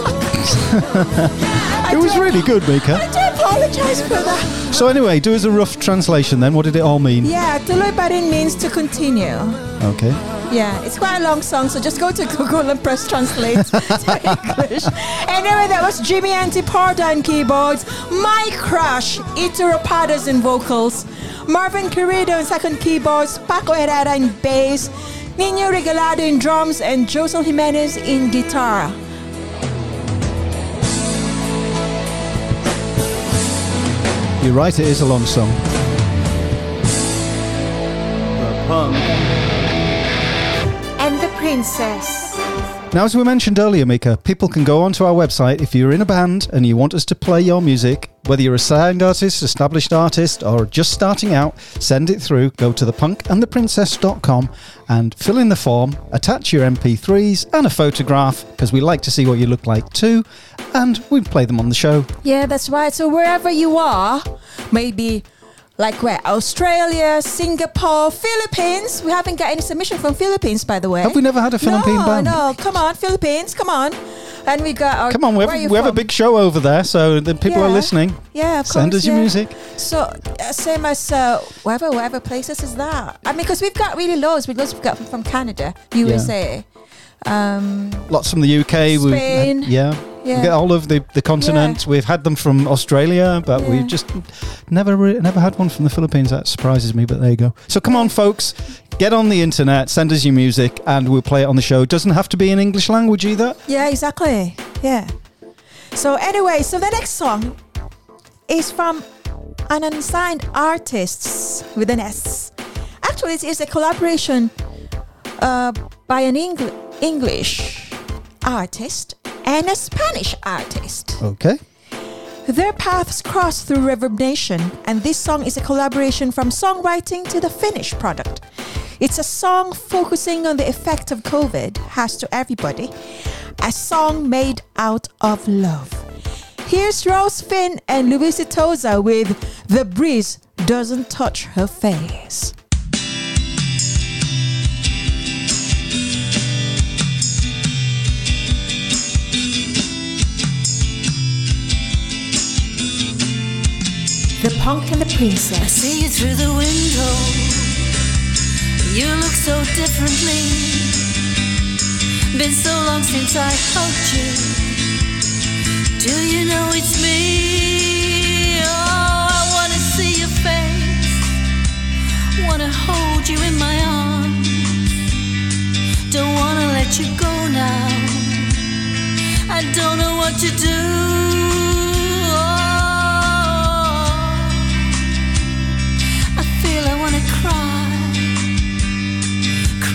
*laughs* it was really good, Mika. I do apologize for that. So anyway, do us a rough translation then. What did it all mean? Yeah, Tuloy pa rin means to continue. Okay. Yeah, it's quite a long song, so just go to *laughs* Google and press translate to English. Anyway, that was Jimmy Antiporda on keyboards, My Crush, Ito Rapadas in vocals, Marvin Querido in second keyboards, Paco Herrera in bass, Nino Regalado in drums, and Josel Jimenez in guitar. You're right, it is a long song. The punk. And the princess. Now, as we mentioned earlier, Mika, people can go onto our website if you're in a band and you want us to play your music. Whether you're a signed artist, established artist, or just starting out, send it through. Go to thepunkandtheprincess.com and fill in the form, attach your MP3s and a photograph because we like to see what you look like too, and we play them on the show. Yeah, that's right. So wherever you are, maybe like where Australia, Singapore, Philippines. We haven't got any submission from Philippines, by the way. Have we never had a Philippine no, band? No, come on, Philippines, come on. And we got our. Come on, we have, we have a big show over there, so the people are listening. Yeah, of Send course, Send us your music. So uh, same as uh, wherever wherever places is that. I mean, because we've got really loads because we've got from Canada, USA. Um, Lots from the UK. we've had- Spain. yeah. Yeah. We get all of the, the continent. We've had them from Australia, but Yeah. we've just never re- never had one from the Philippines. That surprises me, but there you go. So come on, folks, get on the internet, send us your music, and we'll play it on the show. It doesn't have to be in English language either. Yeah, exactly. Yeah. So anyway, so the next song is from an unsigned artist with an S. Actually, it is a collaboration uh, by an Engl- English artist and a Spanish artist. Okay. Their paths cross through Reverb Nation, and this song is a collaboration from songwriting to the finished product. It's a song focusing on the effect of COVID has to everybody, a song made out of love. Here's Rose Finn and Luis Toza with The Breeze Doesn't Touch Her Face. Punk and the I Princess. see you through the window. You look so differently. Been so long since I hugged you. Do you know it's me? Oh, I wanna see your face. Wanna hold you in my arms. Don't wanna let you go now. I don't know what to do.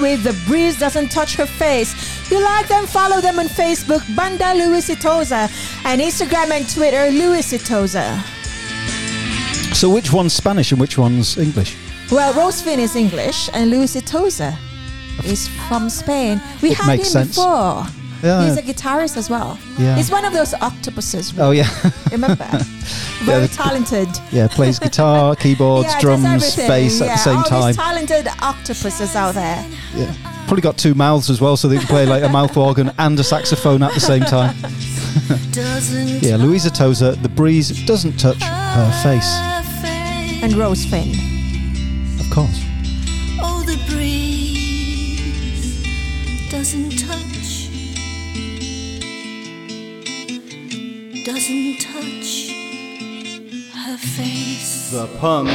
With The Breeze Doesn't Touch Her Face. You like them, follow them on Facebook, Banda Louis Itoza, and Instagram and Twitter, Louis Itoza. So which one's Spanish and which one's English? Well, Rose Finn is English and Louis Itoza is from Spain. We It had makes him sense. before. Yeah. He's a guitarist as well. Yeah. He's one of those octopuses. Oh yeah, Remember? *laughs* Yeah, the- talented. yeah. Plays *laughs* guitar, keyboards, Yeah, drums, bass at the same all time. these talented octopuses out there. Yeah. Probably got two mouths as well, so they can play like a mouth organ and a saxophone at the same time. *laughs* Yeah, Louisa Tozer, the breeze doesn't touch her face. And Rose Finn. Of course. The punk.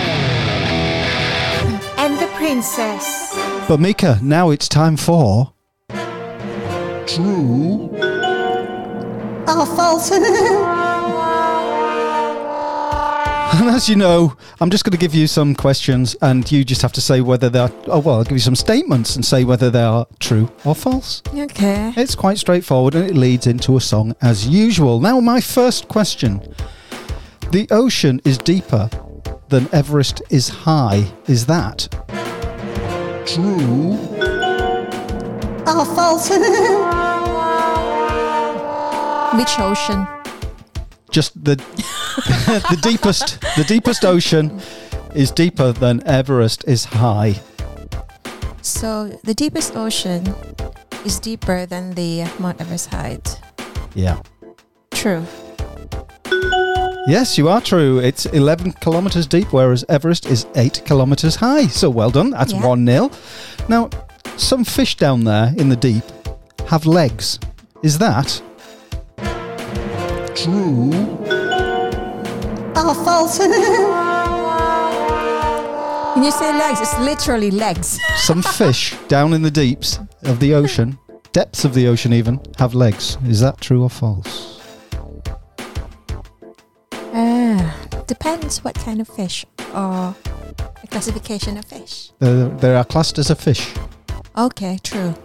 And the princess. But Mika, now it's time for. True. Or false. *laughs* And as you know, I'm just going to give you some questions, and you just have to say whether they're. Oh well, I'll give you some statements and say whether they are true or false. okay. It's quite straightforward, and it leads into a song as usual. Now, my first question: The ocean is deeper than Everest is high. Is that True. Oh, false. *laughs* Which ocean? just the *laughs* the deepest? The deepest ocean is deeper than Everest is high. So the deepest ocean is deeper than the Mount Everest height. Yeah. True. Yes, you are true. It's 11 kilometres deep, whereas Everest is 8 kilometres high. So well done. That's Yeah. 1 0. Now, some fish down there in the deep have legs. Is that True. Oh, false. *laughs* when you say legs, it's literally legs. some *laughs* fish down in the deeps of the ocean, depths of the ocean even, have legs? Is that true or false? Depends what kind of fish or the classification of fish. There, they are clusters of fish. Okay, true.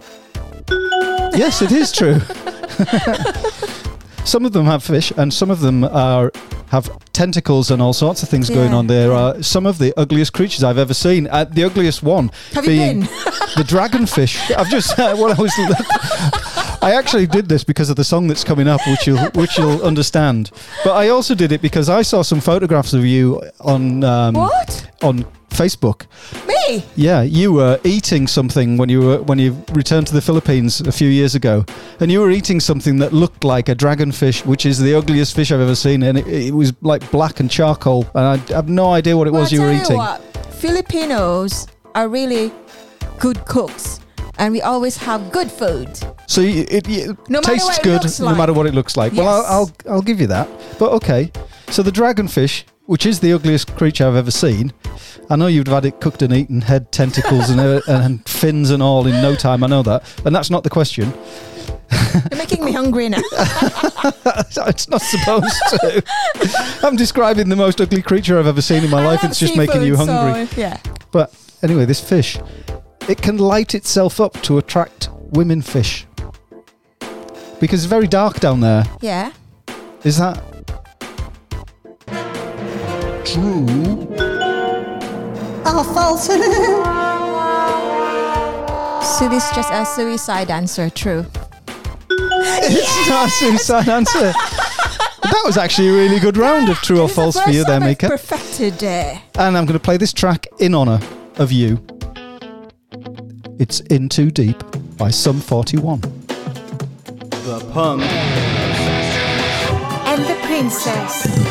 Yes, it is true. *laughs* some of them have fish, and some of them are have tentacles and all sorts of things going on. There are some of the ugliest creatures I've ever seen. Uh, the ugliest one Have being the dragonfish. *laughs* I've just uh, what I was. *laughs* I actually did this because of the song that's coming up, which you'll which you'll understand. But I also did it because I saw some photographs of you on um, What? on Facebook. Me? Yeah, you were eating something when you were when you returned to the Philippines a few years ago, and you were eating something that looked like a dragonfish, which is the ugliest fish I've ever seen, and it, it was like black and charcoal, and I have no idea what it Well, was you were eating. what, Filipinos are really good cooks, and we always have good food. So it, it No tastes good, no like. matter what it looks like. Well, I'll, I'll I'll give you that. But okay, so the dragonfish, which is the ugliest creature I've ever seen. I know you'd have had it cooked and eaten, head, tentacles, and, uh, *laughs* and fins and all in no time. I know that, and that's not the question. You're making me hungry now. *laughs* it's not supposed to. *laughs* I'm describing the most ugly creature I've ever seen in my life. It's just making you hungry. so, yeah. But anyway, this fish, it can light itself up to attract women fish because it's very dark down there. Yeah. Is that True. Oh, false. *laughs* so this is just a suicide answer. True. It's not a suicide answer. *laughs* That was actually a really good round of true or false for you there, Mika. Perfected. Uh, And I'm going to play this track in honour of you. It's In Too Deep by Sum 41. The punk. and the princess.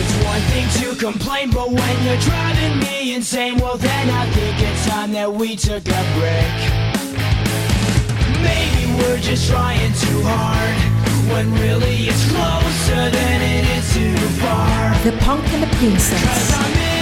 It's one thing to complain, but when you're driving me insane, well then I think it's time that we took a break. Maybe we're just trying too hard, when really it's closer than it is too far. The punk and the princess.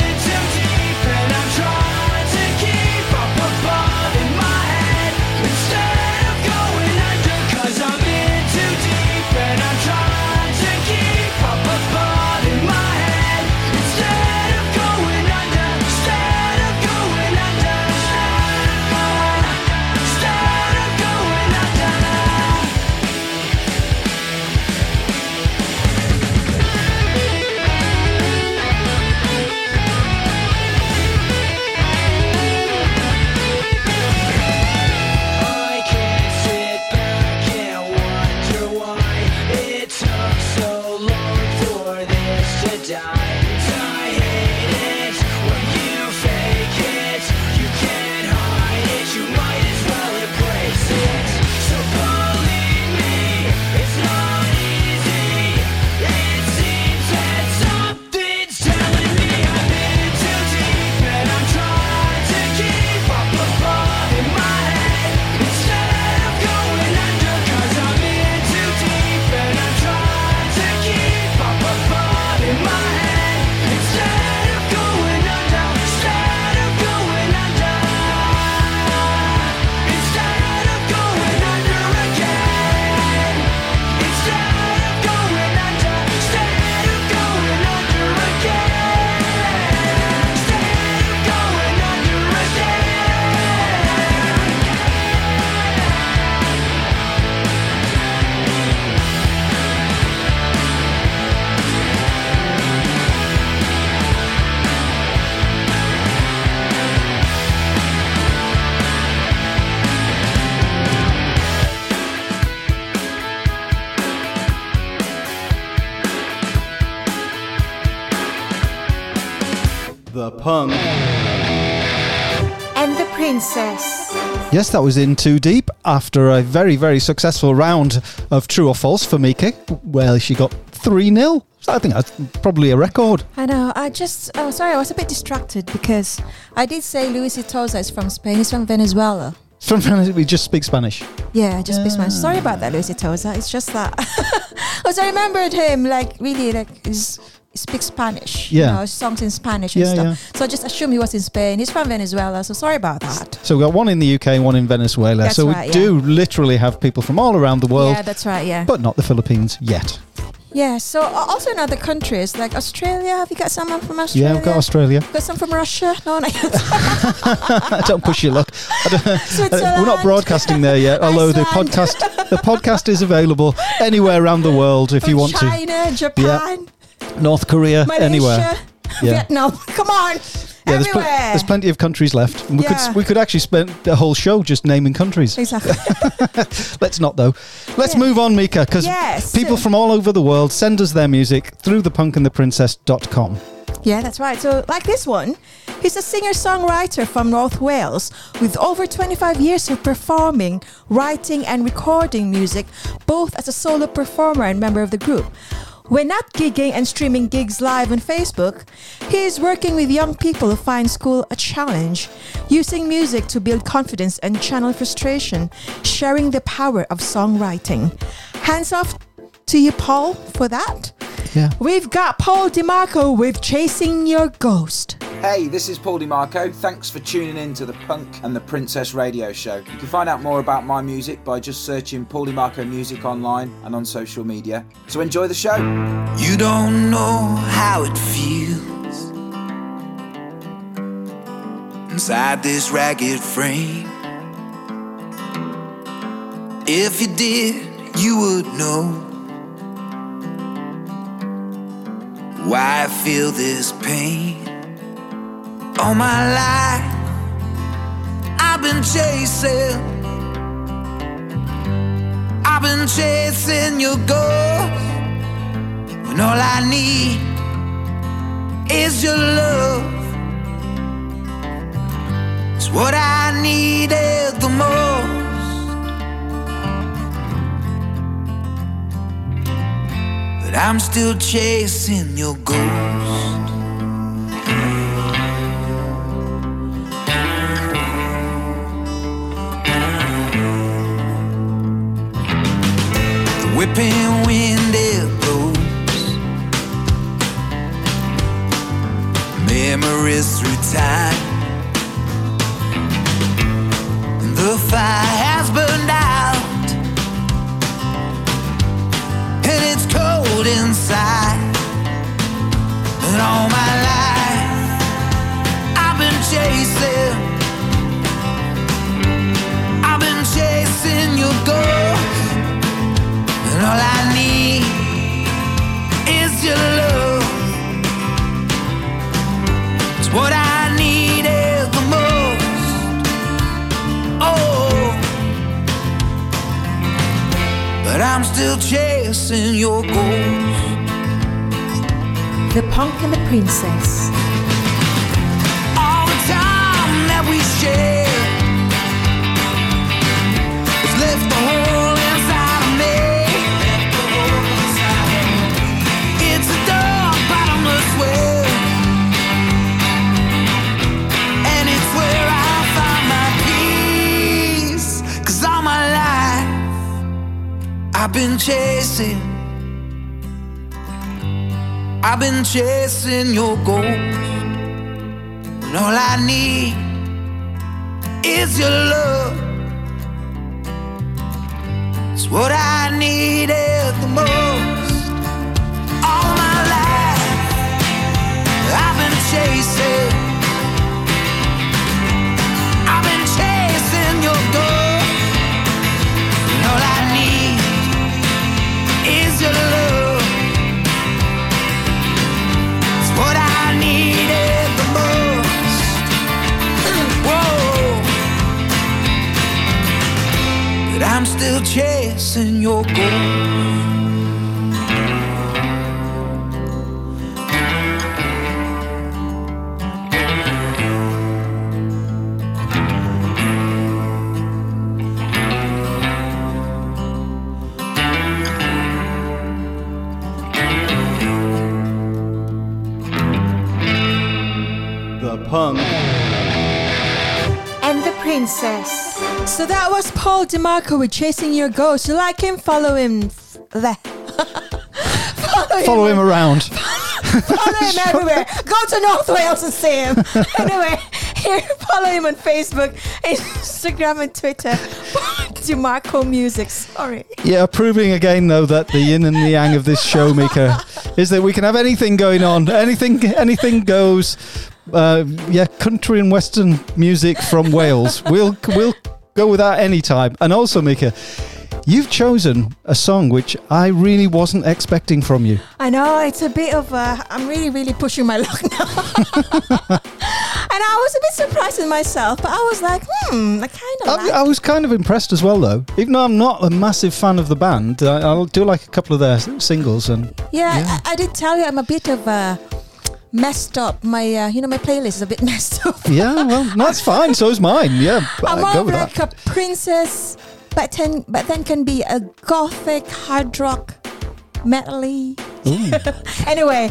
The. And the princess. Yes, that was in too deep after a very, very successful round of true or false for Mika. Well, she got 3 0. I think that's probably a record. I know. I just. Oh, sorry. I was a bit distracted because I did say Luis Itoza is from Spain. He's from Venezuela. From Venezuela, we just speak Spanish. Yeah, I just speak Spanish. Ah. Sorry about that, Luis Itoza. It's just that. *laughs* Because I remembered him, like, really, like, he's, he speaks Spanish. Yeah. You know, songs in Spanish and Yeah, stuff. yeah. So I just assume he was in Spain. He's from Venezuela. So sorry about that. So we've got one in the UK one in Venezuela. That's so we right, do literally have people from all around the world, Yeah, that's right. Yeah. but not the Philippines yet. yeah. So also in other countries like Australia. Have you got someone from Australia? Yeah, we've got Australia. Got some from Russia? No, no. *laughs* *laughs* don't push your luck. Uh, we're not broadcasting there yet, although the podcast the podcast is available anywhere around the world if you want to. China, Japan, North Korea, Malaysia, anywhere. *laughs* Yeah. Vietnam. Come on. Yeah, there's, pl- there's plenty of countries left. We Yeah. could we could actually spend the whole show just naming countries. Exactly. *laughs* Let's not though. Let's move on, Mika, because Yes. people from all over the world send us their music through thepunkandtheprincess.com. Yeah, that's right. So, like this one, he's a singer songwriter from North Wales with over 25 years of performing, writing, and recording music, both as a solo performer and member of the group. When not gigging and streaming gigs live on Facebook, he is working with young people who find school a challenge, using music to build confidence and channel frustration, sharing the power of songwriting. Hands off to you, Paul, for that. Yeah. We've got Paul DeMarco with Chasing Your Ghost. Hey, this is Paul DeMarco. Thanks for tuning in to the Punk and the Princess radio show. You can find out more about my music by just searching Paul DeMarco Music online and on social media. So enjoy the show. You don't know how it feels inside this ragged frame. If you did, you would know why I feel this pain. All my life, I've been chasing. I've been chasing your ghost. When all I need is your love. It's what I needed the most. But I'm still chasing your ghost. Whipping wind it blows memories through time. The fire has burned out, and it's cold inside. And all my life, I've been chasing, I've been chasing your ghost, all I need is your love. It's what I needed the most. Oh, but I'm still chasing your ghost. The Punk and the Princess. All the time that we shared has left a hole I've been chasing. I've been chasing your ghost. And all I need is your love. It's what I needed the most. All my life I've been chasing. I'm still chasing your ghost. The Punk. And the Princess. So that was Paul DeMarco with Chasing Your Ghost. You like him? Follow him there. follow, *laughs* Follow him around. *laughs* Follow him everywhere. Go to North Wales and see him. *laughs* anyway, here, follow him on Facebook, Instagram, and Twitter. DeMarco Music. Sorry. Yeah, proving again though that the yin and the yang of this show maker is that we can have anything going on, anything, anything goes. Uh, yeah, country and western music from Wales. We'll we'll go with that anytime. And also, Mika, you've chosen a song which I really wasn't expecting from you. I know it's a bit of a. I'm really, really pushing my *laughs* luck now. *laughs* and I was a bit surprised with myself, but I was like, hmm, I kind of I, like. I was kind of impressed as well, though. Even though I'm not a massive fan of the band, I, I'll do like a couple of their singles and Yeah, I, I did tell you I'm a bit of a messed up. My, uh, you know, my playlist is a bit *laughs* messed up. yeah, well, that's fine. So is mine. Yeah, *laughs* I'm more go of with like that. a princess, but then, but then can be a gothic hard rock, metally *laughs* anyway,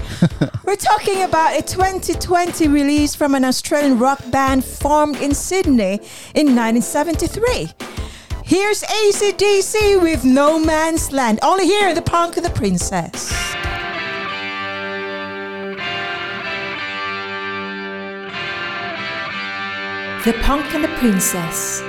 we're talking about a 2020 release from an Australian rock band formed in Sydney in 1973. Here's AC/DC with No Man's Land, only here in The Punk and the Princess. The Punk and the Princess.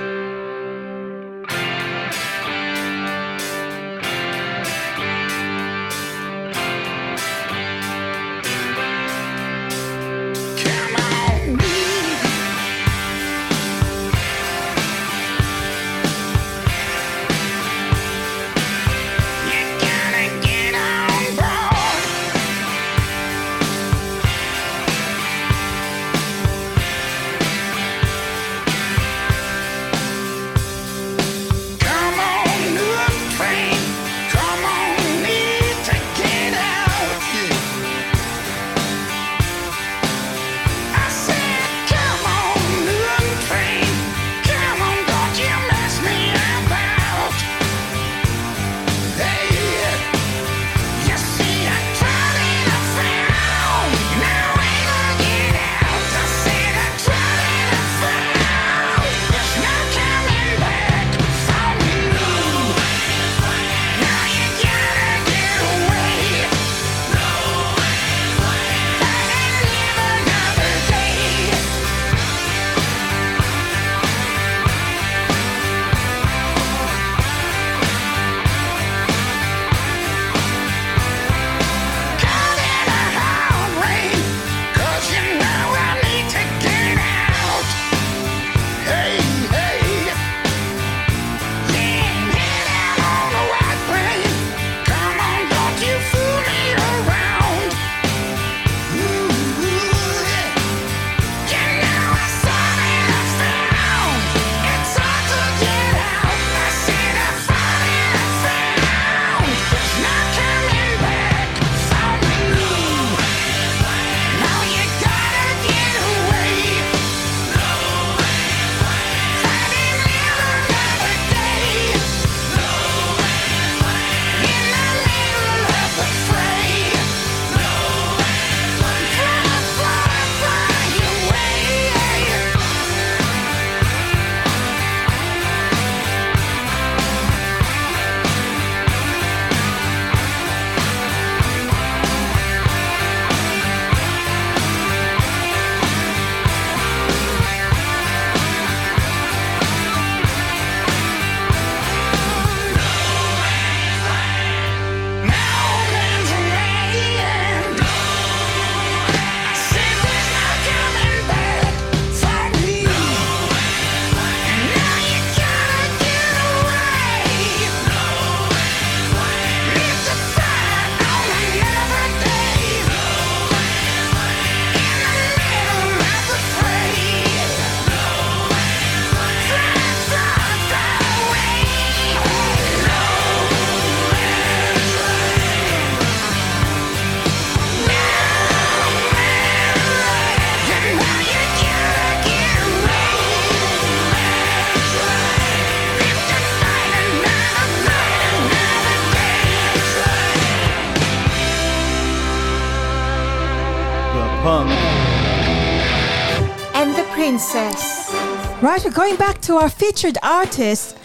Right, we're going back to our featured artist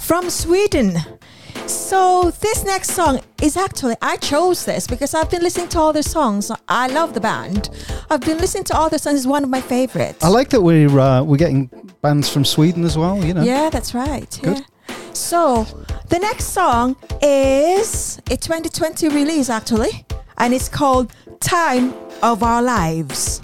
from Sweden. So this next song is actually I chose this because I've been listening to all their songs. I love the band. I've been listening to all their songs. It's one of my favorites. I like that we're uh, we're getting bands from Sweden as well. You know. Yeah, that's right. Good. Yeah. So the next song is a 2020 release actually, and it's called "Time of Our Lives."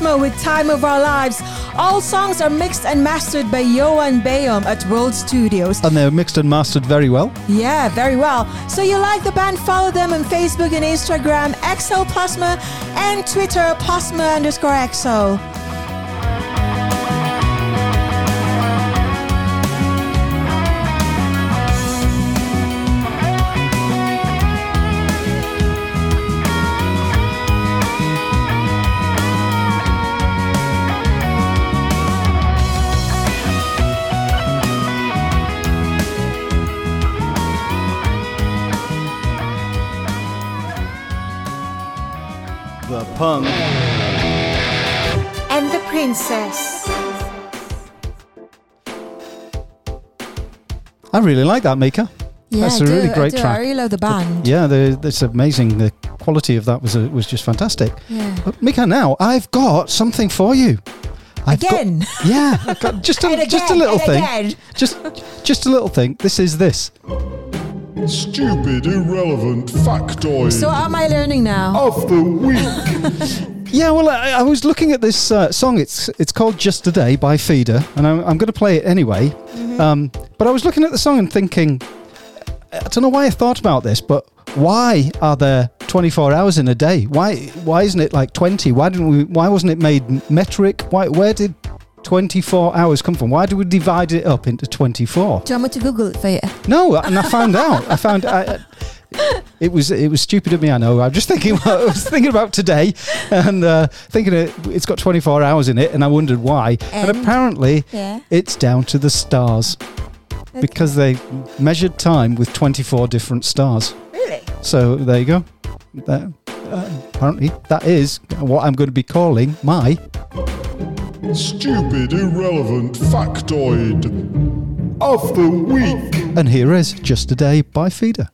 XO Plasma with Time of Our Lives. All songs are mixed and mastered by Johan Bayum at World Studios. And they're mixed and mastered very well. Yeah, very well. So you like the band, follow them on Facebook and Instagram, XO Plasma, and Twitter, Plasma underscore XO. Princess. I really like that, Mika. Yeah, That's I a do, really I great do. track. I really love the band. Yeah, the, that's amazing. The quality of that was uh, was just fantastic. Yeah. But Mika, now I've got something for you. I've got- Again? *laughs* yeah, I've got just a *laughs* And just a little thing. again. Just just a little thing. This is this. Stupid, irrelevant factoid So what am I learning now? of the week. *laughs* Yeah, well, I, I was looking at this uh, song. It's it's called "Just a Day" by Feeder, and I'm, I'm going to play it anyway. Mm-hmm. Um, but I was looking at the song and thinking, I don't know why I thought about this, but why are there 24 hours in a day? Why why isn't it like 20? Why didn't we? Why wasn't it made metric? Why where did 24 hours come from? Why do we divide it up into 24? Do you want me to Google it for you? No, and I found out. I found I, *laughs* it was it was stupid of me. I know. I'm just thinking. I was thinking about today, and uh, thinking it, it's got 24 hours in it, and I wondered why. And, And? apparently, Yeah. it's down to the stars because they measured time with 24 different stars. Really? So there you go. That, uh, apparently, that is what I'm going to be calling my Stupid, irrelevant factoid of the week. And here is Just a Day by Feeder.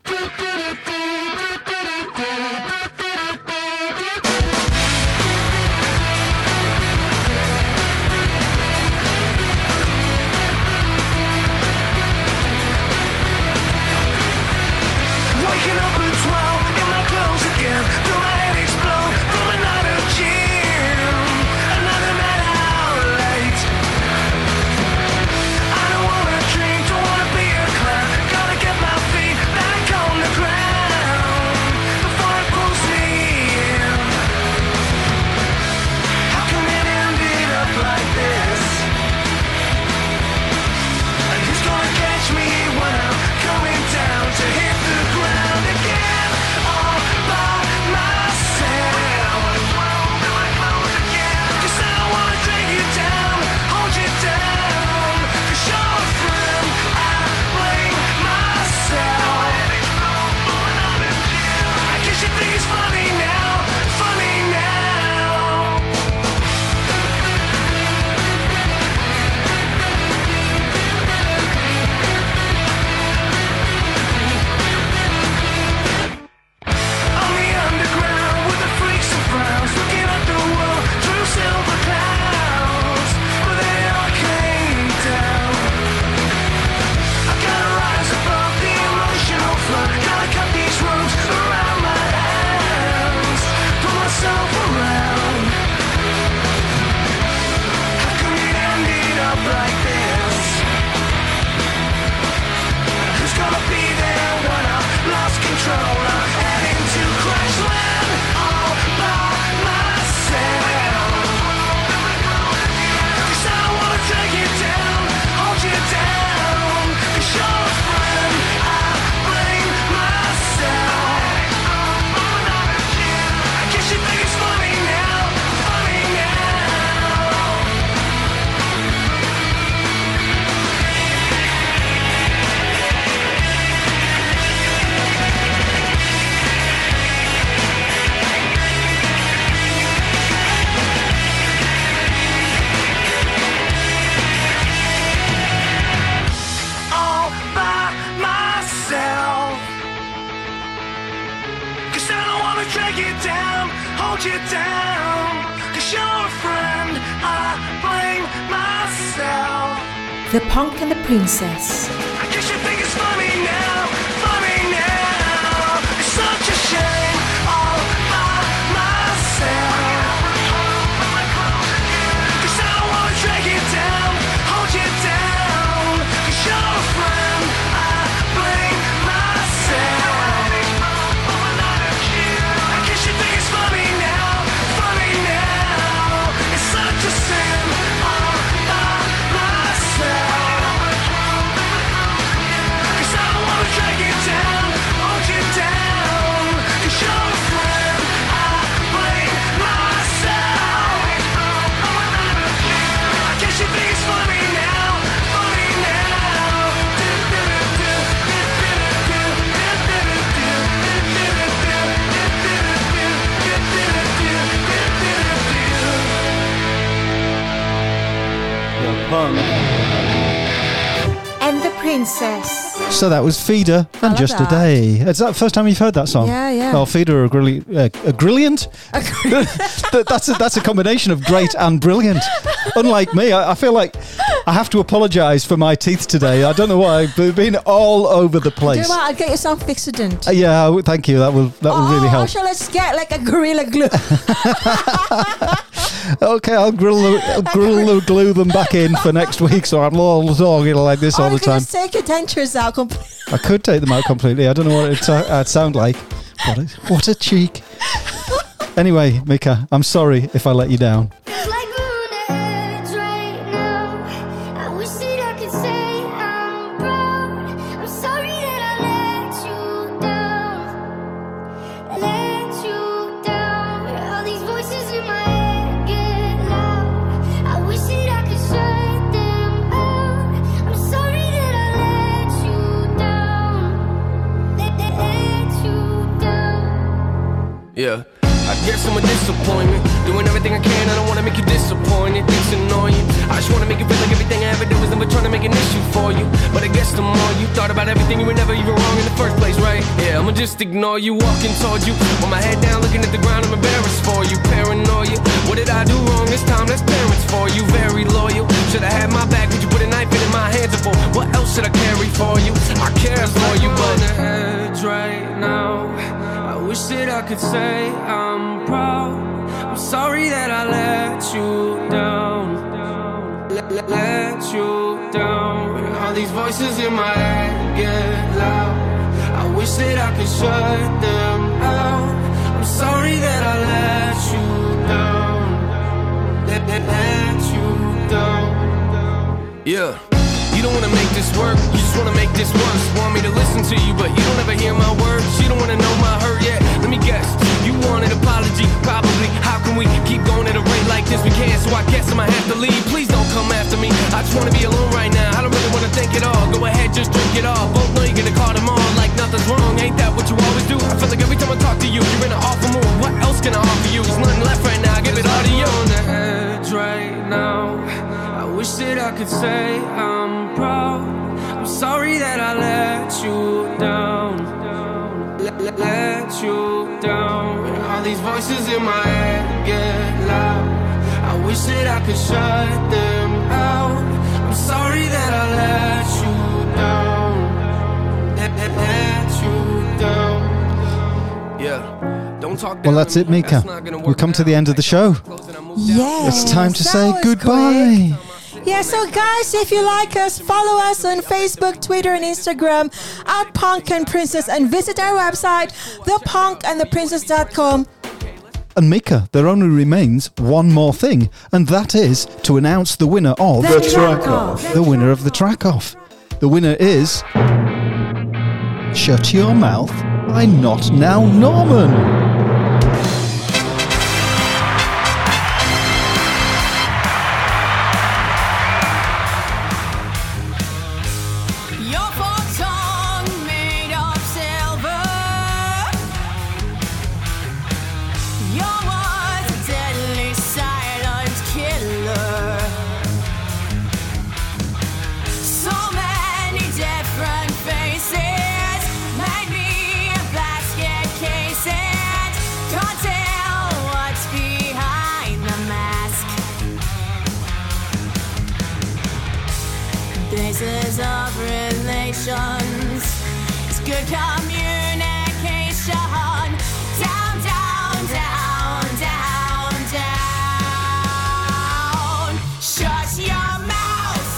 Princess. So that was Feeder and Just that. a Day. Is that the first time you've heard that song? Yeah, yeah. Oh, Feeder or Grilli- uh, a Brilliant? *laughs* That- that's, a, that's a combination of great and brilliant. Unlike me, I, I feel like I have to apologise for my teeth today. I don't know why, but been all over the Do you place. know what? I'll get you some Fixodent. Uh, yeah, I thank you. That will that will really Oh, help. shall let's get like a gorilla glue. *laughs* *laughs* Okay, I'll grill the, I'll grill the glue them back in for next week, so I'm all talking like this all the time. take your dentures out completely. *laughs* I could take them out completely. I don't know what it'd, uh, sound like. What a, what a cheek. Anyway, Mika, I'm sorry if I let you down. Yeah. I guess I'm a disappointment. Doing everything I can, I don't wanna make you disappointed. Things annoy you. I just wanna make you feel like everything I ever do was never trying to make an issue for you. But I guess the more you thought about everything, you were never even wrong in the first place, right? Yeah, I'ma just ignore you, walking towards you. With my head down, looking at the ground, I'm embarrassed for you. Paranoia. What did I do wrong this time? That's parents for you. Very loyal. Should I have my back? Would you put a knife in my hands? Or for what else should I carry for you? I care for you, but edge right now. Wish that I could say I'm proud. I'm sorry that I let you down. Let, let you down. All these voices in my head get loud. I wish that I could shut them out. I'm sorry that I let you down. Let, let, let you down. Yeah. You don't wanna make this work, you just wanna make this worse. Want me to listen to you, but you don't ever hear my words. You don't wanna know my hurt yet. Let me guess, you want an apology, probably. How can we keep going at a rate like this? We can't, so I guess I might have to leave. Please don't come after me. I just wanna be alone right now. I don't really wanna think at all. Go ahead, just drink it all. Both know you're gonna call them all like nothing's wrong. Ain't that what you always do? I feel like every time I talk to you, you're in an awful mood. What else can I offer you? There's nothing left right now. I give it all to you. On the edge right now. I wish that I could say I'm proud. I'm sorry that I let you down. Let, let, let you down. All these voices in my head get loud. I wish that I could shut them out. I'm sorry that I let you down. Let, let, let you down. Yeah. Don't talk Well, that's it, Mika. We've come to the end of the show. Yeah. It's time to that say goodbye. quick. Yeah, so guys, if you like us, follow us on Facebook, Twitter, and Instagram at Punk and Princess and visit our website, thepunkandtheprincess.com. And Mika, there only remains one more thing, and that is to announce the winner of The The track off. The winner of the track off. The winner is Shut Your Mouth by Not Now Norman.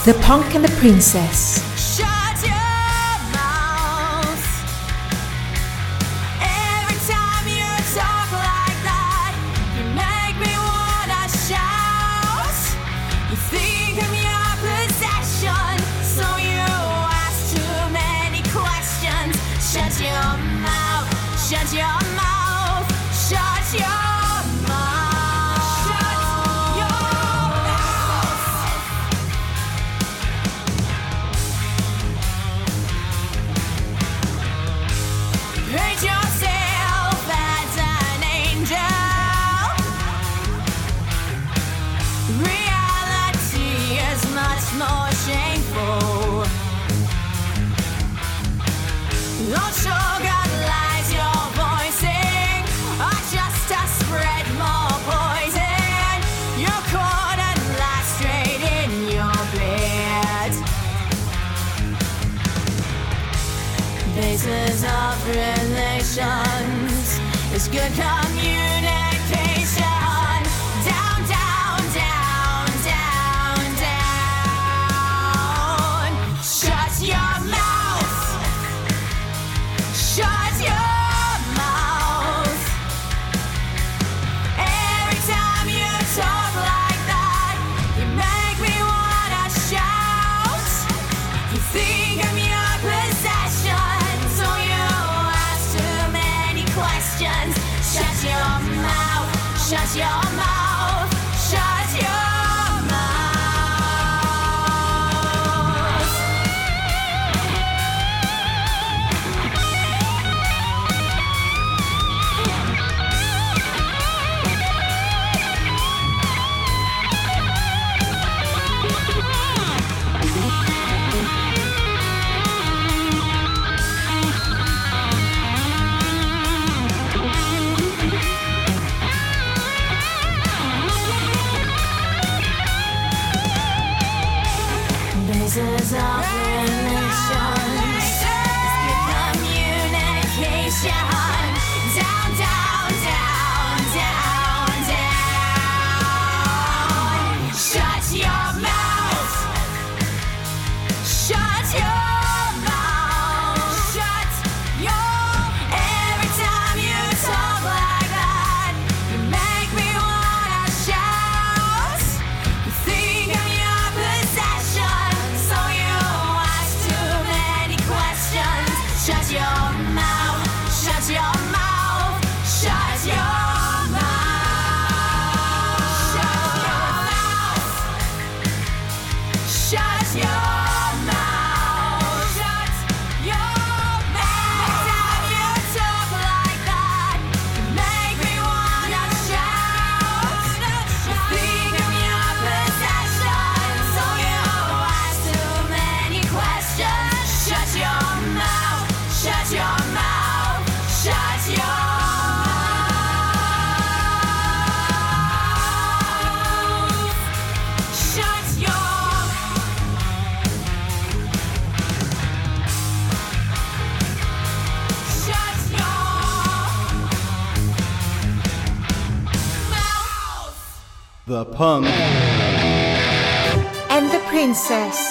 The Punk and the Princess. Is And the princess.